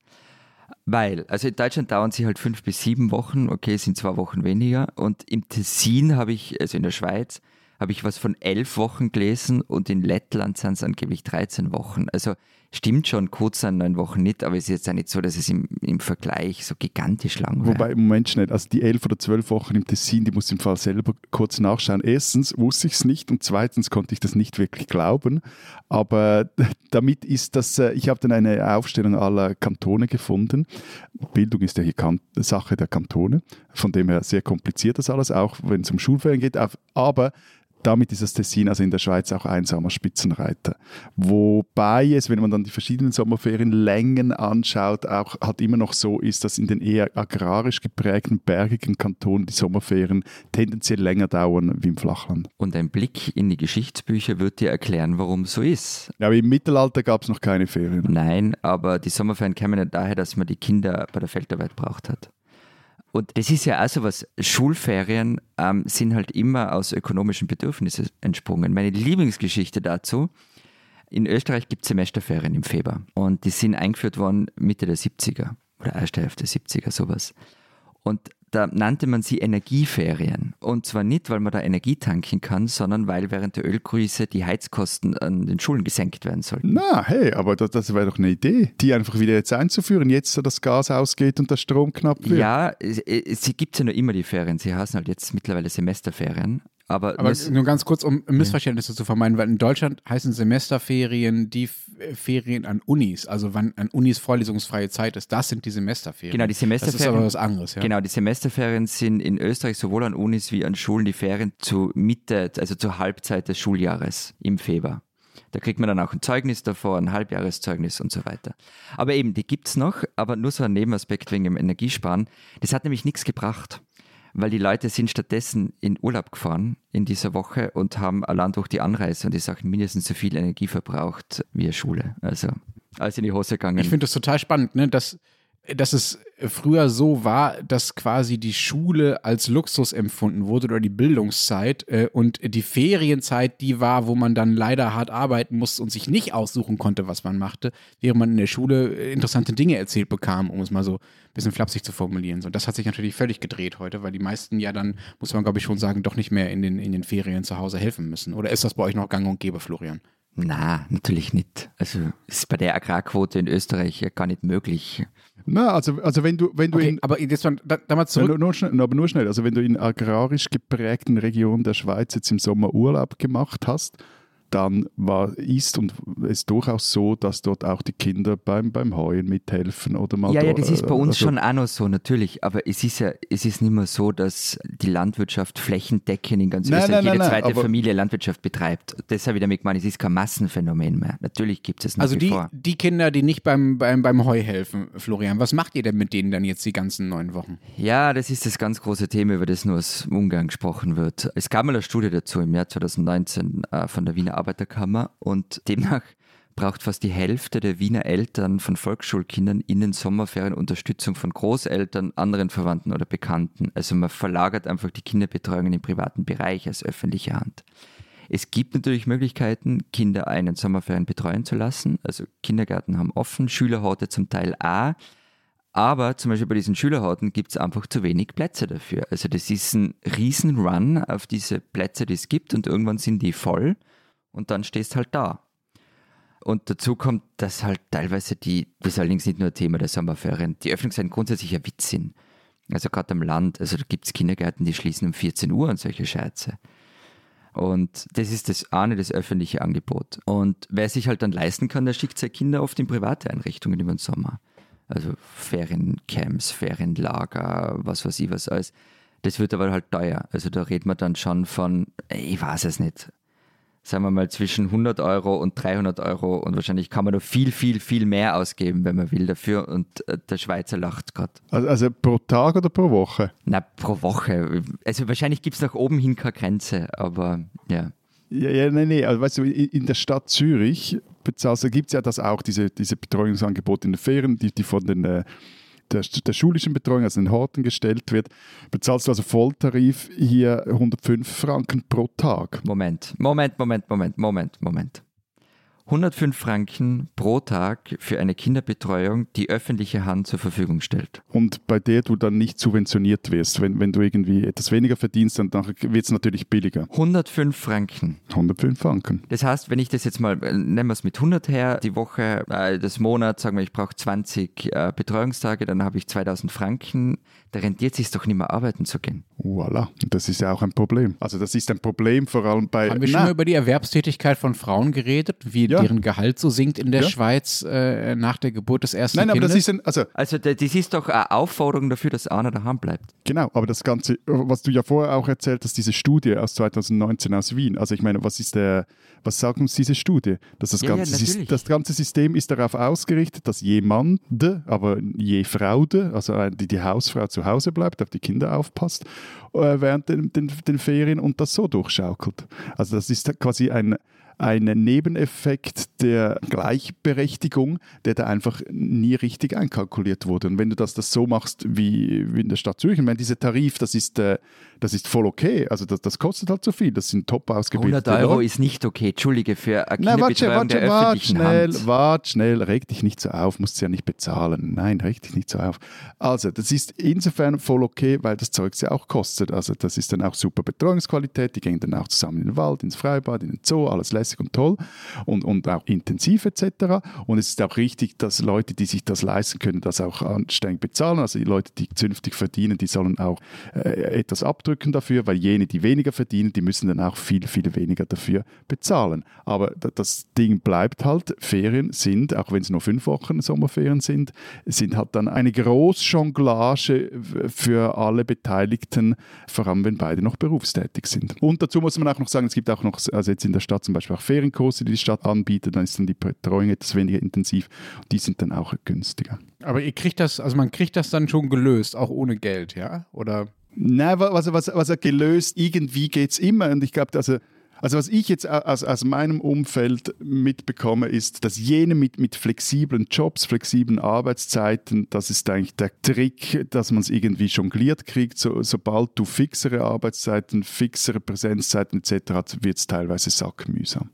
Weil, also in Deutschland dauern sie halt fünf bis sieben Wochen, okay, sind zwei Wochen weniger. Und im Tessin habe ich, also in der Schweiz, habe ich was von elf Wochen gelesen und in Lettland sind es angeblich 13 Wochen. Also stimmt schon, kurz an neun Wochen nicht, aber es ist jetzt auch nicht so, dass es im, im Vergleich so gigantisch lang wäre. Wobei, im Moment schnell, also die elf oder zwölf Wochen im Tessin, die muss ich im Fall selber kurz nachschauen. Erstens wusste ich es nicht und zweitens konnte ich das nicht wirklich glauben. Aber damit ist das, äh, ich habe dann eine Aufstellung aller Kantone gefunden. Bildung ist ja hier kan Sache der Kantone, von dem her sehr kompliziert das alles, auch wenn es um Schulferien geht. Aber damit ist das Tessin also in der Schweiz auch einsamer Spitzenreiter. Wobei es, wenn man dann die verschiedenen Sommerferienlängen anschaut, auch halt immer noch so ist, dass in den eher agrarisch geprägten bergigen Kantonen die Sommerferien tendenziell länger dauern wie im Flachland. Und ein Blick in die Geschichtsbücher wird dir erklären, warum so ist. Ja, aber im Mittelalter gab es noch keine Ferien. Nein, aber die Sommerferien kämen ja daher, dass man die Kinder bei der Feldarbeit braucht hat. Und das ist ja auch so was. Schulferien ähm, sind halt immer aus ökonomischen Bedürfnissen entsprungen. Meine Lieblingsgeschichte dazu, in Österreich gibt es Semesterferien im Februar und die sind eingeführt worden Mitte der 70er oder erste Hälfte der 70er, sowas. Und da nannte man sie Energieferien. Und zwar nicht, weil man da Energie tanken kann, sondern weil während der Ölkrise die Heizkosten an den Schulen gesenkt werden sollten. Na, hey, aber das, das wäre doch eine Idee, die einfach wieder jetzt einzuführen, jetzt so das Gas ausgeht und der Strom knapp wird. Ja, sie gibt ja noch immer die Ferien. Sie heißen halt jetzt mittlerweile Semesterferien. Aber, Aber nur ganz kurz, um Missverständnisse zu vermeiden, weil in Deutschland heißen Semesterferien die F- Ferien an Unis, also wann an Unis vorlesungsfreie Zeit ist, das sind die Semesterferien. Genau, die Das ist Semesterferien. aber was anderes, ja. Genau, die Semesterferien sind in Österreich sowohl an Unis wie an Schulen die Ferien zu Mitte, also zur Halbzeit des Schuljahres im Februar. Da kriegt man dann auch ein Zeugnis davor, ein Halbjahreszeugnis und so weiter. Aber eben, die gibt's noch, aber nur so ein Nebenaspekt wegen dem Energiesparen. Das hat nämlich nichts gebracht, weil die Leute sind stattdessen in Urlaub gefahren in dieser Woche und haben allein durch die Anreise und die Sachen mindestens so viel Energie verbraucht wie eine Schule. Also alles in die Hose gegangen. Ich finde das total spannend, ne? dass, dass es früher so war, dass quasi die Schule als Luxus empfunden wurde oder die Bildungszeit äh, und die Ferienzeit die war, wo man dann leider hart arbeiten musste und sich nicht aussuchen konnte, was man machte, während man in der Schule äh, interessante Dinge erzählt bekam, um es mal so ein bisschen flapsig zu formulieren. So, das hat sich natürlich völlig gedreht heute, weil die meisten ja dann, muss man glaube ich schon sagen, doch nicht mehr in den, in den Ferien zu Hause helfen müssen. Oder ist das bei euch noch gang und gäbe, Florian? Na, natürlich nicht. Also ist bei der Agrarquote in Österreich gar nicht möglich. Na, also, also wenn du, wenn du Okay, in, aber jetzt mal, da, da mal Ja, zurück. nur, nur schnell, aber nur schnell. Also wenn du in agrarisch geprägten Regionen der Schweiz jetzt im Sommer Urlaub gemacht hast, dann war, ist und ist durchaus so, dass dort auch die Kinder beim, beim Heuen mithelfen oder mal Ja, ja, dort, das ist bei uns also- schon auch noch so, natürlich. Aber es ist ja, es ist nicht mehr so, dass die Landwirtschaft flächendeckend in ganz Nein, Österreich nein, jede nein, zweite Familie Landwirtschaft betreibt. Das habe ich damit gemeint, es ist kein Massenphänomen mehr. Natürlich gibt es nach Also die, die Kinder, die nicht beim, beim, beim Heu helfen, Florian, was macht ihr denn mit denen dann jetzt die ganzen neun Wochen? Ja, das ist das ganz große Thema, über das nur aus Ungarn gesprochen wird. Es gab mal eine Studie dazu im Jahr 2019 äh, von der Wiener Arbeiterkammer und demnach braucht fast die Hälfte der Wiener Eltern von Volksschulkindern in den Sommerferien Unterstützung von Großeltern, anderen Verwandten oder Bekannten. Also man verlagert einfach die Kinderbetreuung in den privaten Bereich als öffentliche Hand. Es gibt natürlich Möglichkeiten, Kinder einen Sommerferien betreuen zu lassen. Also Kindergärten haben offen, Schülerhorte zum Teil A. Aber zum Beispiel bei diesen Schülerhorten gibt es einfach zu wenig Plätze dafür. Also das ist ein Riesenrun auf diese Plätze, die es gibt und irgendwann sind die voll und dann stehst halt da. Und dazu kommt, dass halt teilweise die, das ist allerdings nicht nur Thema der Sommerferien, die Öffnungszeiten grundsätzlich ein Witz sind. Also gerade am Land, also da gibt es Kindergärten, die schließen um 14 Uhr und solche Scheiße. Und das ist das eine, das öffentliche Angebot. Und wer sich halt dann leisten kann, der schickt seine Kinder oft in private Einrichtungen über den Sommer. Also Feriencamps, Ferienlager, was weiß ich was alles. Das wird aber halt teuer. Also da redet man dann schon von, ich weiß es nicht, sagen wir mal, zwischen 100 Euro und 300 Euro und wahrscheinlich kann man noch viel, viel, viel mehr ausgeben, wenn man will dafür und äh, der Schweizer lacht gerade. Also, also, pro Tag oder pro Woche? Na, pro Woche. Also wahrscheinlich gibt es nach oben hin keine Grenze, aber ja. Ja, ja, nein, nein. Also, weißt du, in der Stadt Zürich bezahlst, gibt es ja das auch, diese, diese Betreuungsangebote in den Ferien, die, die von den äh, der, der, schulischen Betreuung, also den Horten gestellt wird, bezahlst du also Volltarif hier 105 Franken pro Tag. Moment, Moment, Moment, Moment, Moment, Moment. 105 Franken pro Tag für eine Kinderbetreuung, die öffentliche Hand zur Verfügung stellt. Und bei der du dann nicht subventioniert wirst. Wenn, wenn du irgendwie etwas weniger verdienst, dann wird es natürlich billiger. 105 Franken. 105 Franken. Das heißt, wenn ich das jetzt mal, äh, nehmen wir es mit 100 her, die Woche, äh, des Monats, sagen wir, ich brauche 20 äh, Betreuungstage, dann habe ich 2000 Franken. Da rentiert es sich doch nicht mehr arbeiten zu gehen. Voilà, das ist ja auch ein Problem. Also das ist ein Problem vor allem bei... Haben wir schon mal über die Erwerbstätigkeit von Frauen geredet? Wie ja deren Gehalt so sinkt in der ja. Schweiz äh, nach der Geburt des ersten Nein, Kindes. aber das ist ein, also, also das ist doch eine Aufforderung dafür, dass einer daheim bleibt. Genau, aber das Ganze, was du ja vorher auch erzählt hast, diese Studie aus 2019 aus Wien. Also ich meine, was ist der, was sagt uns diese Studie? Dass das, ja, ganze, ja, das ganze System ist darauf ausgerichtet, dass jemand, aber je Fraude, also die, die Hausfrau zu Hause bleibt, auf die Kinder aufpasst äh, während den, den, den Ferien und das so durchschaukelt. Also das ist quasi ein ein Nebeneffekt der Gleichberechtigung, der da einfach nie richtig einkalkuliert wurde. Und wenn du das, das so machst wie, wie in der Stadt Zürich, ich meine, dieser Tarif, das ist, äh, das ist voll okay. Also das, das kostet halt so viel. Das sind top ausgebildete 100 Euro Leute. ist nicht okay. Entschuldige, für eine Nein, warte, warte, warte, schnell. Warte schnell, reg dich nicht so auf, musst du ja nicht bezahlen. Nein, reg dich nicht so auf. Also das ist insofern voll okay, weil das Zeug ja auch kostet. Also das ist dann auch super Betreuungsqualität. Die gehen dann auch zusammen in den Wald, ins Freibad, in den Zoo, alles lässig lässig und toll und, und auch intensiv etc. Und es ist auch richtig, dass Leute, die sich das leisten können, das auch anständig bezahlen. Also die Leute, die zünftig verdienen, die sollen auch äh, etwas abdrücken dafür, weil jene, die weniger verdienen, die müssen dann auch viel, viel weniger dafür bezahlen. Aber das Ding bleibt halt, Ferien sind, auch wenn es nur fünf Wochen Sommerferien sind, sind halt dann eine Großjonglage für alle Beteiligten, vor allem wenn beide noch berufstätig sind. Und dazu muss man auch noch sagen, es gibt auch noch, also jetzt in der Stadt zum Beispiel auch Ferienkurse, die die Stadt anbietet, dann ist dann die Betreuung etwas weniger intensiv. Die sind dann auch günstiger. Aber ihr kriegt das, also man kriegt das dann schon gelöst, auch ohne Geld, ja? Oder? Nein, was, was, was er gelöst, irgendwie geht es immer. Und ich glaube, also also was ich jetzt aus, aus meinem Umfeld mitbekomme, ist, dass jene mit, mit flexiblen Jobs, flexiblen Arbeitszeiten, das ist eigentlich der Trick, dass man es irgendwie jongliert kriegt. So, sobald du fixere Arbeitszeiten, fixere Präsenzzeiten etc. hast, wird es teilweise sackmühsam.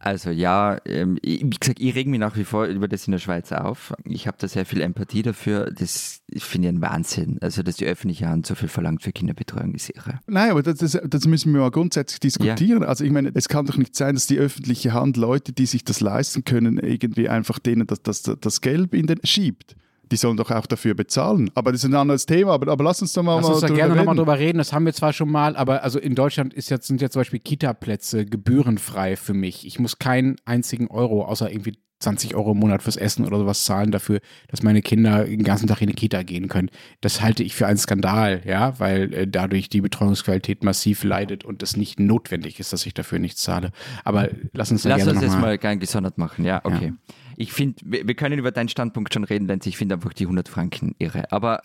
Also ja, ähm, wie gesagt, ich reg mich nach wie vor über das in der Schweiz auf. Ich habe da sehr viel Empathie dafür. Das finde ich ein Wahnsinn. Also, dass die öffentliche Hand so viel verlangt für Kinderbetreuung, ist irre. Nein, aber das, das, müssen wir mal grundsätzlich diskutieren. Ja. Also ich meine, es kann doch nicht sein, dass die öffentliche Hand Leute, die sich das leisten können, irgendwie einfach denen das, das, das Geld in den schiebt die sollen doch auch dafür bezahlen. Aber das ist ein anderes Thema. Aber, aber lass uns doch mal, lass uns da gerne nochmal drüber reden. Das haben wir zwar schon mal, aber also in Deutschland ist jetzt, sind ja zum Beispiel Kita-Plätze gebührenfrei für mich. Ich muss keinen einzigen Euro, außer irgendwie 20 Euro im Monat fürs Essen oder sowas zahlen dafür, dass meine Kinder den ganzen Tag in die Kita gehen können. Das halte ich für einen Skandal, ja, weil äh, dadurch die Betreuungsqualität massiv leidet und es nicht notwendig ist, dass ich dafür nichts zahle. Aber lass uns Lass gerne uns jetzt mal, mal gesondert machen, ja, okay. Ja. Ich finde, wir, können über deinen Standpunkt schon reden, denn ich finde einfach die 100 Franken irre. Aber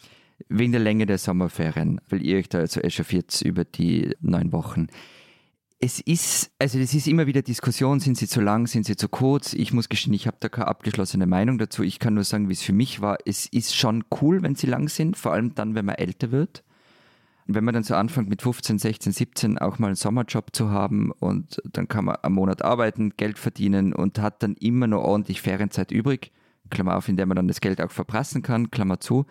wegen der Länge der Sommerferien, weil ihr euch da so echauffiert über die neun Wochen es ist, also es ist immer wieder Diskussion, sind sie zu lang, sind sie zu kurz. Ich muss gestehen, ich habe da keine abgeschlossene Meinung dazu. Ich kann nur sagen, wie es für mich war. Es ist schon cool, wenn sie lang sind, vor allem dann, wenn man älter wird. Wenn man dann so anfängt mit 15, 16, 17 auch mal einen Sommerjob zu haben und dann kann man am Monat arbeiten, Geld verdienen und hat dann immer noch ordentlich Ferienzeit übrig, Klammer auf, in der man dann das Geld auch verprassen kann, Klammer zu.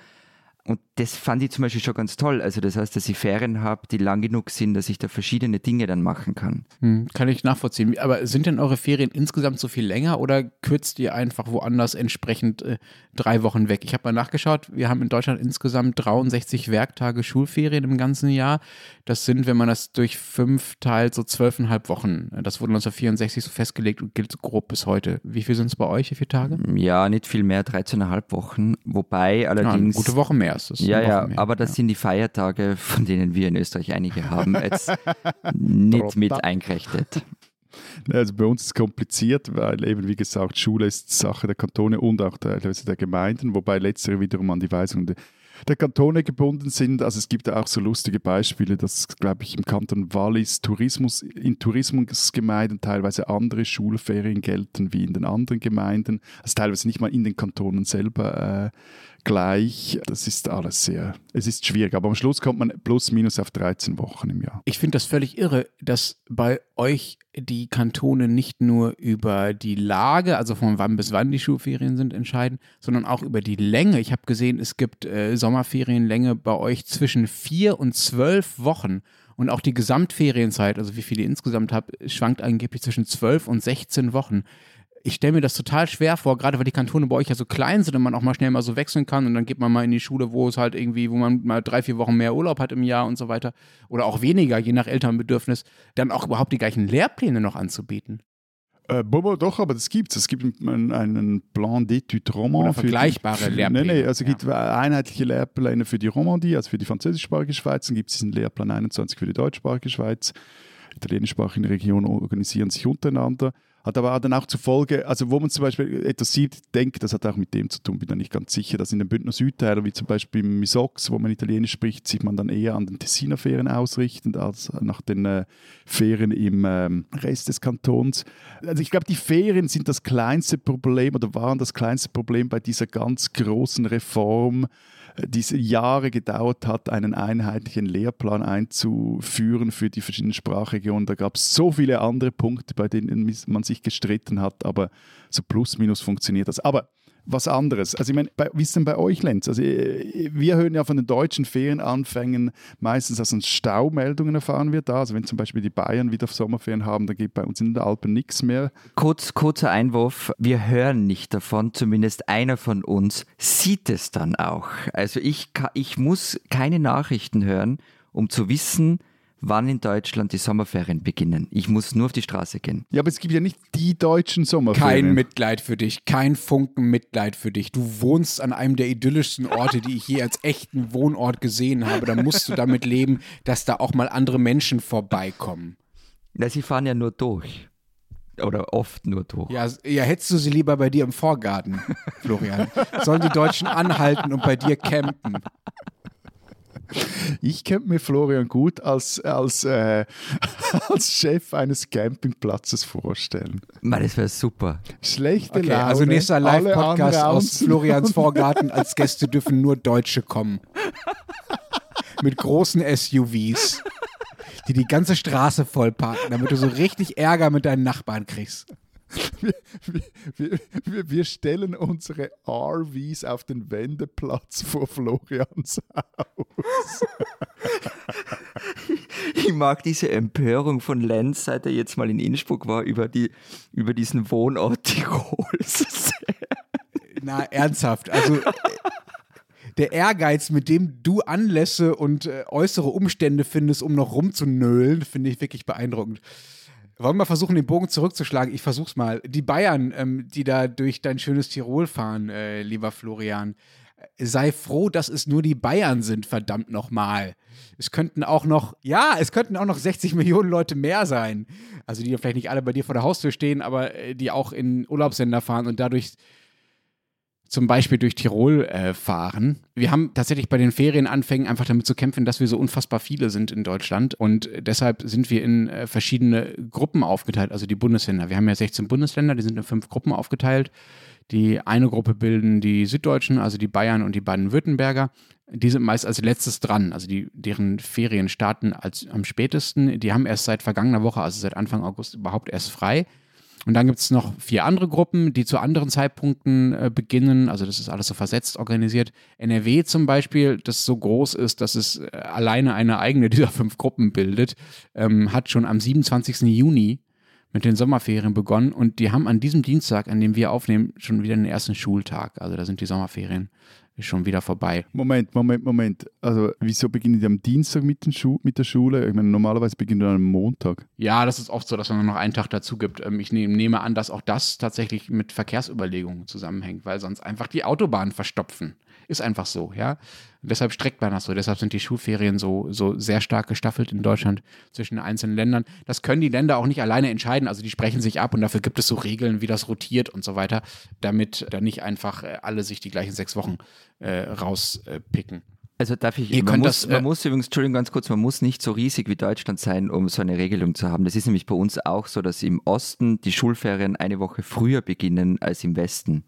Und das fand ich zum Beispiel schon ganz toll. Also das heißt, dass ich Ferien habe, die lang genug sind, dass ich da verschiedene Dinge dann machen kann. Hm, kann ich nachvollziehen. Aber sind denn eure Ferien insgesamt so viel länger oder kürzt ihr einfach woanders entsprechend äh, drei Wochen weg? Ich habe mal nachgeschaut, wir haben in Deutschland insgesamt 63 Werktage Schulferien im ganzen Jahr. Das sind, wenn man das durch fünf teilt, so zwölfeinhalb Wochen. Das wurde 1964 so festgelegt und gilt so grob bis heute. Wie viel sind es bei euch? Wie viele Tage? Ja, nicht viel mehr, 13,5 Wochen. Wobei allerdings. Ja, gute Woche mehr das. Ja, ja, mehr. aber das ja. sind die Feiertage, von denen wir in Österreich einige haben, jetzt nicht mit eingerechnet. Also bei uns ist es kompliziert, weil eben, wie gesagt, Schule ist Sache der Kantone und auch der, der Gemeinden, wobei letztere wiederum an die Weisung der der Kantone gebunden sind. Also es gibt ja auch so lustige Beispiele, dass, glaube ich, im Kanton Wallis Tourismus, in Tourismusgemeinden teilweise andere Schulferien gelten wie in den anderen Gemeinden. Also teilweise nicht mal in den Kantonen selber äh, gleich. Das ist alles sehr, es ist schwierig. Aber am Schluss kommt man plus minus auf 13 Wochen im Jahr. Ich finde das völlig irre, dass bei euch die Kantone nicht nur über die Lage, also von wann bis wann die Schulferien sind, entscheiden, sondern auch über die Länge. Ich habe gesehen, es gibt äh, Sommerferienlänge bei euch zwischen vier und zwölf Wochen. Und auch die Gesamtferienzeit, also wie viele ihr insgesamt habt, schwankt angeblich zwischen zwölf und 16 Wochen ich stelle mir das total schwer vor, gerade weil die Kantone bei euch ja so klein sind und man auch mal schnell mal so wechseln kann und dann geht man mal in die Schule, wo es halt irgendwie, wo man mal drei, vier Wochen mehr Urlaub hat im Jahr und so weiter oder auch weniger, je nach Elternbedürfnis, dann auch überhaupt die gleichen Lehrpläne noch anzubieten. Äh, Bobo, doch, aber das gibt es. Es gibt einen, einen Plan d'études Roman. Oder vergleichbare die, Lehrpläne. Nein, nein, also es ja. gibt einheitliche Lehrpläne für die Romandie, also für die französischsprachige Schweiz. Dann gibt es diesen Lehrplan 21 für die deutschsprachige Schweiz. Italienischsprachige Regionen organisieren sich untereinander. Hat aber dann auch zur Folge, also wo man zum Beispiel etwas sieht, denkt, das hat auch mit dem zu tun, bin da nicht ganz sicher, dass in den Bündner Südteilen, wie zum Beispiel im Misox, wo man Italienisch spricht, sieht man dann eher an den Tessiner Ferien ausrichtend als nach den äh, Ferien im ähm, Rest des Kantons. Also ich glaube, die Ferien sind das kleinste Problem oder waren das kleinste Problem bei dieser ganz großen Reform diese Jahre gedauert hat, einen einheitlichen Lehrplan einzuführen für die verschiedenen Sprachregionen. Da gab es so viele andere Punkte, bei denen man sich gestritten hat, aber so plus minus funktioniert das. Aber was anderes. Also ich meine, bei, wie ist denn bei euch, Lenz? Also äh, wir hören ja von den deutschen Ferienanfängen meistens, dass uns Staumeldungen erfahren wird. Also wenn zum Beispiel die Bayern wieder Sommerferien haben, dann geht bei uns in den Alpen nichts mehr. Kurz, kurzer Einwurf, wir hören nicht davon, zumindest einer von uns sieht es dann auch. Also ich, ich muss keine Nachrichten hören, um zu wissen, wann in Deutschland die Sommerferien beginnen. Ich muss nur auf die Straße gehen. Ja, aber es gibt ja nicht die deutschen Sommerferien. Kein Mitleid für dich, kein Funken Mitleid für dich. Du wohnst an einem der idyllischsten Orte, die ich je als echten Wohnort gesehen habe. Da musst du damit leben, dass da auch mal andere Menschen vorbeikommen. Na, sie fahren ja nur durch. Oder oft nur durch. Ja, ja, hättest du sie lieber bei dir im Vorgarten, Florian. Sollen die Deutschen anhalten und bei dir campen? Ich könnte mir Florian gut als, als, äh, als Chef eines Campingplatzes vorstellen. Man, das wäre super. Schlechte okay, Laune. Also nächster Live-Podcast aus Florians Vorgarten. Als Gäste dürfen nur Deutsche kommen. Mit großen SUVs, die die ganze Straße vollparken, damit du so richtig Ärger mit deinen Nachbarn kriegst. Wir, wir, wir, stellen unsere RVs auf den Wendeplatz vor Florians Haus. Ich mag diese Empörung von Lenz, seit er jetzt mal in Innsbruck war, über, die, über diesen Wohnort Tirols. Na, ernsthaft. Also der Ehrgeiz, mit dem du Anlässe und äh, äußere Umstände findest, um noch rumzunölen, finde ich wirklich beeindruckend. Wollen wir versuchen, den Bogen zurückzuschlagen? Ich versuch's mal. Die Bayern, ähm, die da durch dein schönes Tirol fahren, äh, lieber Florian, äh, sei froh, dass es nur die Bayern sind, verdammt nochmal. Es könnten auch noch, ja, es könnten auch noch 60 Millionen Leute mehr sein. Also die vielleicht nicht alle bei dir vor der Haustür stehen, aber äh, die auch in Urlaubssender fahren und dadurch zum Beispiel durch Tirol äh, fahren. Wir haben tatsächlich bei den Ferienanfängen einfach damit zu kämpfen, dass wir so unfassbar viele sind in Deutschland und deshalb sind wir in äh, verschiedene Gruppen aufgeteilt, also die Bundesländer. Wir haben ja 16 Bundesländer, die sind in fünf Gruppen aufgeteilt. Die eine Gruppe bilden die Süddeutschen, also die Bayern und die Baden-Württemberger. Die sind meist als letztes dran, also die, deren Ferien starten als, am spätesten. Die haben erst seit vergangener Woche, also seit Anfang August, überhaupt erst frei. Und dann gibt es noch vier andere Gruppen, die zu anderen Zeitpunkten äh, beginnen. Also das ist alles so versetzt organisiert. NRW zum Beispiel, das so groß ist, dass es äh, alleine eine eigene dieser fünf Gruppen bildet, ähm, hat schon am 27. Juni mit den Sommerferien begonnen und die haben an diesem Dienstag, an dem wir aufnehmen, schon wieder den ersten Schultag. Also da sind die Sommerferien schon wieder vorbei. Moment, Moment, Moment. Also wieso beginnen die am Dienstag mit, mit der Schule? Ich meine, normalerweise beginnen die am Montag. Ja, das ist oft so, dass man noch einen Tag dazu gibt. Ähm, ich nehme an, dass auch das tatsächlich mit Verkehrsüberlegungen zusammenhängt, weil sonst einfach die Autobahnen verstopfen. Ist einfach so, ja. Und deshalb streckt man das so. Deshalb sind die Schulferien so, so sehr stark gestaffelt in Deutschland zwischen den einzelnen Ländern. Das können die Länder auch nicht alleine entscheiden. Also die sprechen sich ab und dafür gibt es so Regeln, wie das rotiert und so weiter, damit da nicht einfach äh, alle sich die gleichen sechs Wochen äh, rauspicken. Also darf ich, Ihr man, muss, das, äh, man muss übrigens, Entschuldigung, ganz kurz, man muss nicht so riesig wie Deutschland sein, um so eine Regelung zu haben. Das ist nämlich bei uns auch so, dass im Osten die Schulferien eine Woche früher beginnen als im Westen.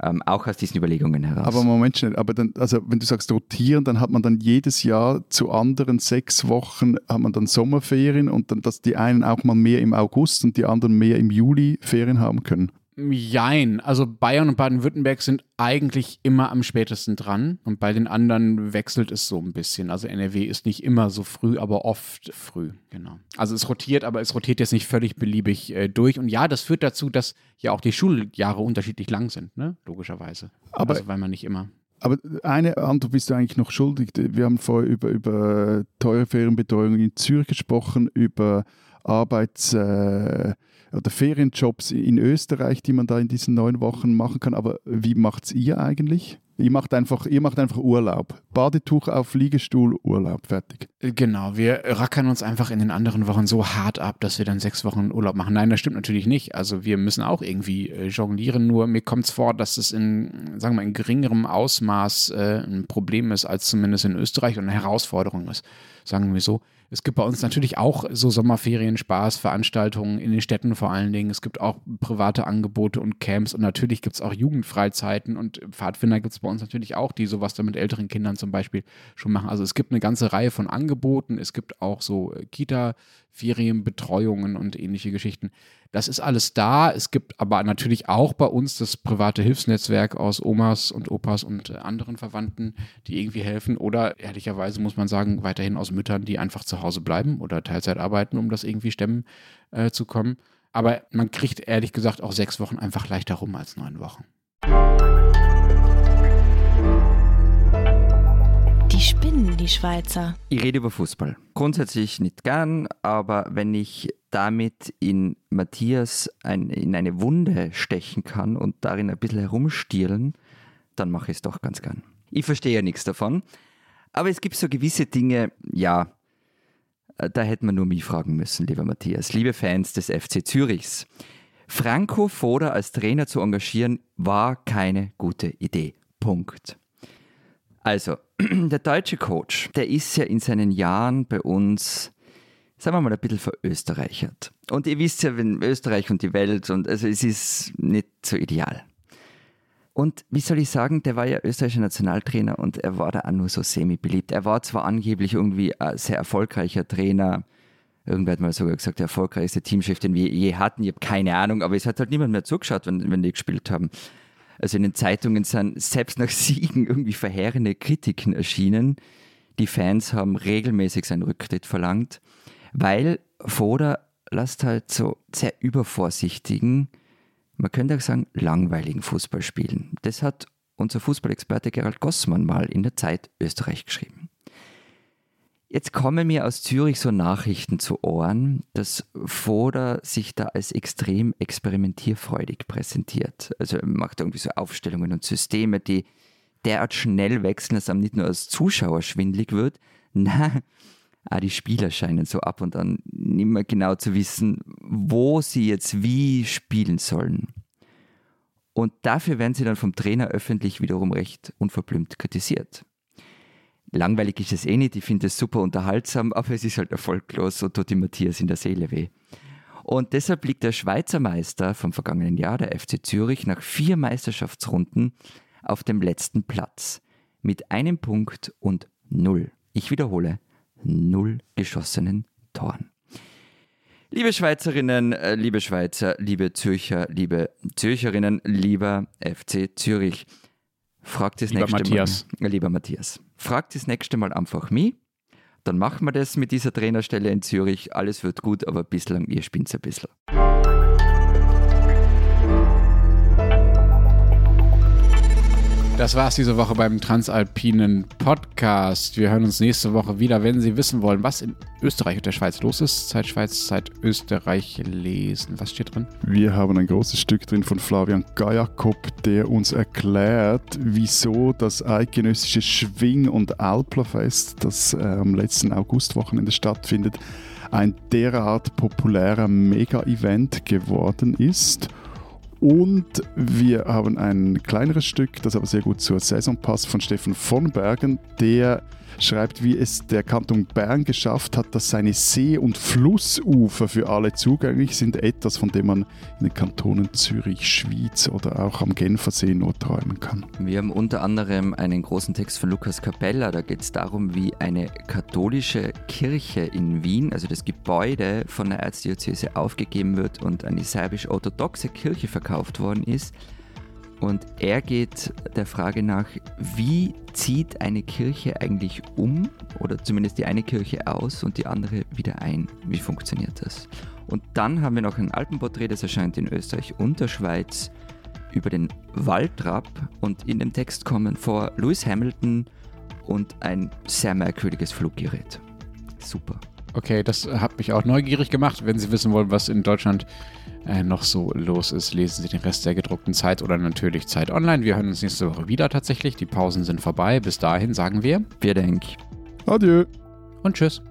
Ähm, auch aus diesen Überlegungen heraus. Aber Moment schnell, aber dann, also wenn du sagst rotieren, dann hat man dann jedes Jahr zu anderen sechs Wochen hat man dann Sommerferien und dann, dass die einen auch mal mehr im August und die anderen mehr im Juli Ferien haben können. Jein. Also Bayern und Baden-Württemberg sind eigentlich immer am spätesten dran und bei den anderen wechselt es so ein bisschen. Also NRW ist nicht immer so früh, aber oft früh, genau. Also es rotiert, aber es rotiert jetzt nicht völlig beliebig äh, durch. Und ja, das führt dazu, dass ja auch die Schuljahre unterschiedlich lang sind, ne? Logischerweise. Aber- also weil man nicht immer. Aber eine Antwort bist du eigentlich noch schuldig. Wir haben vorher über, über teure Ferienbetreuung in Zürich gesprochen, über Arbeits- äh, oder Ferienjobs in Österreich, die man da in diesen neun Wochen machen kann. Aber wie macht's ihr eigentlich? Ihr macht einfach, ihr macht einfach Urlaub. Badetuch auf Liegestuhl, Urlaub, fertig. Äh, Genau, wir rackern uns einfach in den anderen Wochen so hart ab, dass wir dann sechs Wochen Urlaub machen. Nein, das stimmt natürlich nicht. Also wir müssen auch irgendwie äh, jonglieren, nur mir kommt es vor, dass es in, sagen wir in geringerem Ausmaß äh, ein Problem ist, als zumindest in Österreich und eine Herausforderung ist, sagen wir so. Es gibt bei uns natürlich auch so Sommerferien, Spaß, Veranstaltungen in den Städten vor allen Dingen. Es gibt auch private Angebote und Camps und natürlich gibt es auch Jugendfreizeiten und Pfadfinder gibt es bei uns natürlich auch, die sowas dann mit älteren Kindern zum Beispiel schon machen. Also es gibt eine ganze Reihe von Angeboten. Es gibt auch so äh, Kita-Ferienbetreuungen und ähnliche Geschichten. Das ist alles da. Es gibt aber natürlich auch bei uns das private Hilfsnetzwerk aus Omas und Opas und äh, anderen Verwandten, die irgendwie helfen. Oder ehrlicherweise muss man sagen, weiterhin aus Müttern, die einfach zu Hause bleiben oder Teilzeit arbeiten, um das irgendwie stemmen äh, zu kommen. Aber man kriegt ehrlich gesagt auch sechs Wochen einfach leichter rum als neun Wochen. Spinnen, die Schweizer. Ich rede über Fußball. Grundsätzlich nicht gern, aber wenn ich damit in Matthias ein, in eine Wunde stechen kann und darin ein bisschen herumstielen, dann mache ich es doch ganz gern. Ich verstehe ja nichts davon, aber es gibt so gewisse Dinge, ja, äh, da hätte man nur mich fragen müssen, lieber Matthias. Liebe Fans des FC Zürichs, Franco Foda als Trainer zu engagieren, war keine gute Idee. Punkt. Also, der deutsche Coach, der ist ja in seinen Jahren bei uns, sagen wir mal, ein bisschen verösterreichert. Und ihr wisst ja, wenn Österreich und die Welt und also es ist nicht so ideal. Und wie soll ich sagen, der war ja österreichischer Nationaltrainer und er war da auch nur so semi-beliebt. Er war zwar angeblich irgendwie ein sehr erfolgreicher Trainer, irgendwer hat mal sogar gesagt, der erfolgreichste Teamchef, den wir je hatten. Ich habe keine Ahnung, aber es hat halt niemand mehr zugeschaut, wenn, wenn die gespielt haben. Also in den Zeitungen sind selbst nach Siegen irgendwie verheerende Kritiken erschienen. Die Fans haben regelmäßig seinen Rücktritt verlangt, weil Foda lässt halt so sehr übervorsichtigen, man könnte auch sagen, langweiligen Fußball spielen. Das hat unser Fußballexperte Gerald Gossmann mal in der Zeit Österreich geschrieben. Jetzt kommen mir aus Zürich so Nachrichten zu Ohren, dass Foda sich da als extrem experimentierfreudig präsentiert. Also er macht irgendwie so Aufstellungen und Systeme, die derart schnell wechseln, dass einem nicht nur als Zuschauer schwindlig wird, na, auch die Spieler scheinen so ab und an nicht mehr genau zu wissen, wo sie jetzt wie spielen sollen. Und dafür werden sie dann vom Trainer öffentlich wiederum recht unverblümt kritisiert. Langweilig ist es eh nicht, ich finde es super unterhaltsam, aber es ist halt erfolglos und tut die Matthias in der Seele weh. Und deshalb liegt der Schweizer Meister vom vergangenen Jahr, der FC Zürich, nach vier Meisterschaftsrunden auf dem letzten Platz mit einem Punkt und null. Ich wiederhole, null geschossenen Toren. Liebe Schweizerinnen, äh, liebe Schweizer, liebe Zürcher, liebe Zürcherinnen, lieber FC Zürich, fragt Lieber nächste Matthias. Mal. Lieber Matthias, fragt das nächste Mal einfach mich. Dann machen wir das mit dieser Trainerstelle in Zürich. Alles wird gut, aber bislang, ihr spinnt ein bisschen. Das war's diese Woche beim Transalpinen Podcast. Wir hören uns nächste Woche wieder, wenn Sie wissen wollen, was in Österreich und der Schweiz los ist. Zeit Schweiz, Zeit Österreich lesen. Was steht drin? Wir haben ein großes Stück drin von Flavian Gajakob, der uns erklärt, wieso das eidgenössische Schwing- und Alplerfest, das äh, am letzten Augustwochenende stattfindet, ein derart populärer Mega-Event geworden ist. Und wir haben ein kleineres Stück, das aber sehr gut zur Saison passt, von Stefan von Bergen, der schreibt, wie es der Kanton Bern geschafft hat, dass seine See- und Flussufer für alle zugänglich sind. Etwas, von dem man in den Kantonen Zürich, Schwyz oder auch am Genfersee nur träumen kann. Wir haben unter anderem einen großen Text von Lukas Capella. Da geht es darum, wie eine katholische Kirche in Wien, also das Gebäude von der Erzdiözese aufgegeben wird und eine serbisch-orthodoxe Kirche verkauft worden ist. Und er geht der Frage nach, wie zieht eine Kirche eigentlich um oder zumindest die eine Kirche aus und die andere wieder ein? Wie funktioniert das? Und dann haben wir noch ein Alpenporträt, das erscheint in Österreich und der Schweiz über den Waldrapp und in dem Text kommen vor Lewis Hamilton und ein sehr merkwürdiges Fluggerät. Super. Okay, das hat mich auch neugierig gemacht. Wenn Sie wissen wollen, was in Deutschland äh, noch so los ist, lesen Sie den Rest der gedruckten Zeit oder natürlich Zeit online. Wir hören uns nächste Woche wieder tatsächlich. Die Pausen sind vorbei. Bis dahin sagen wir Wir denken. Adieu! und tschüss.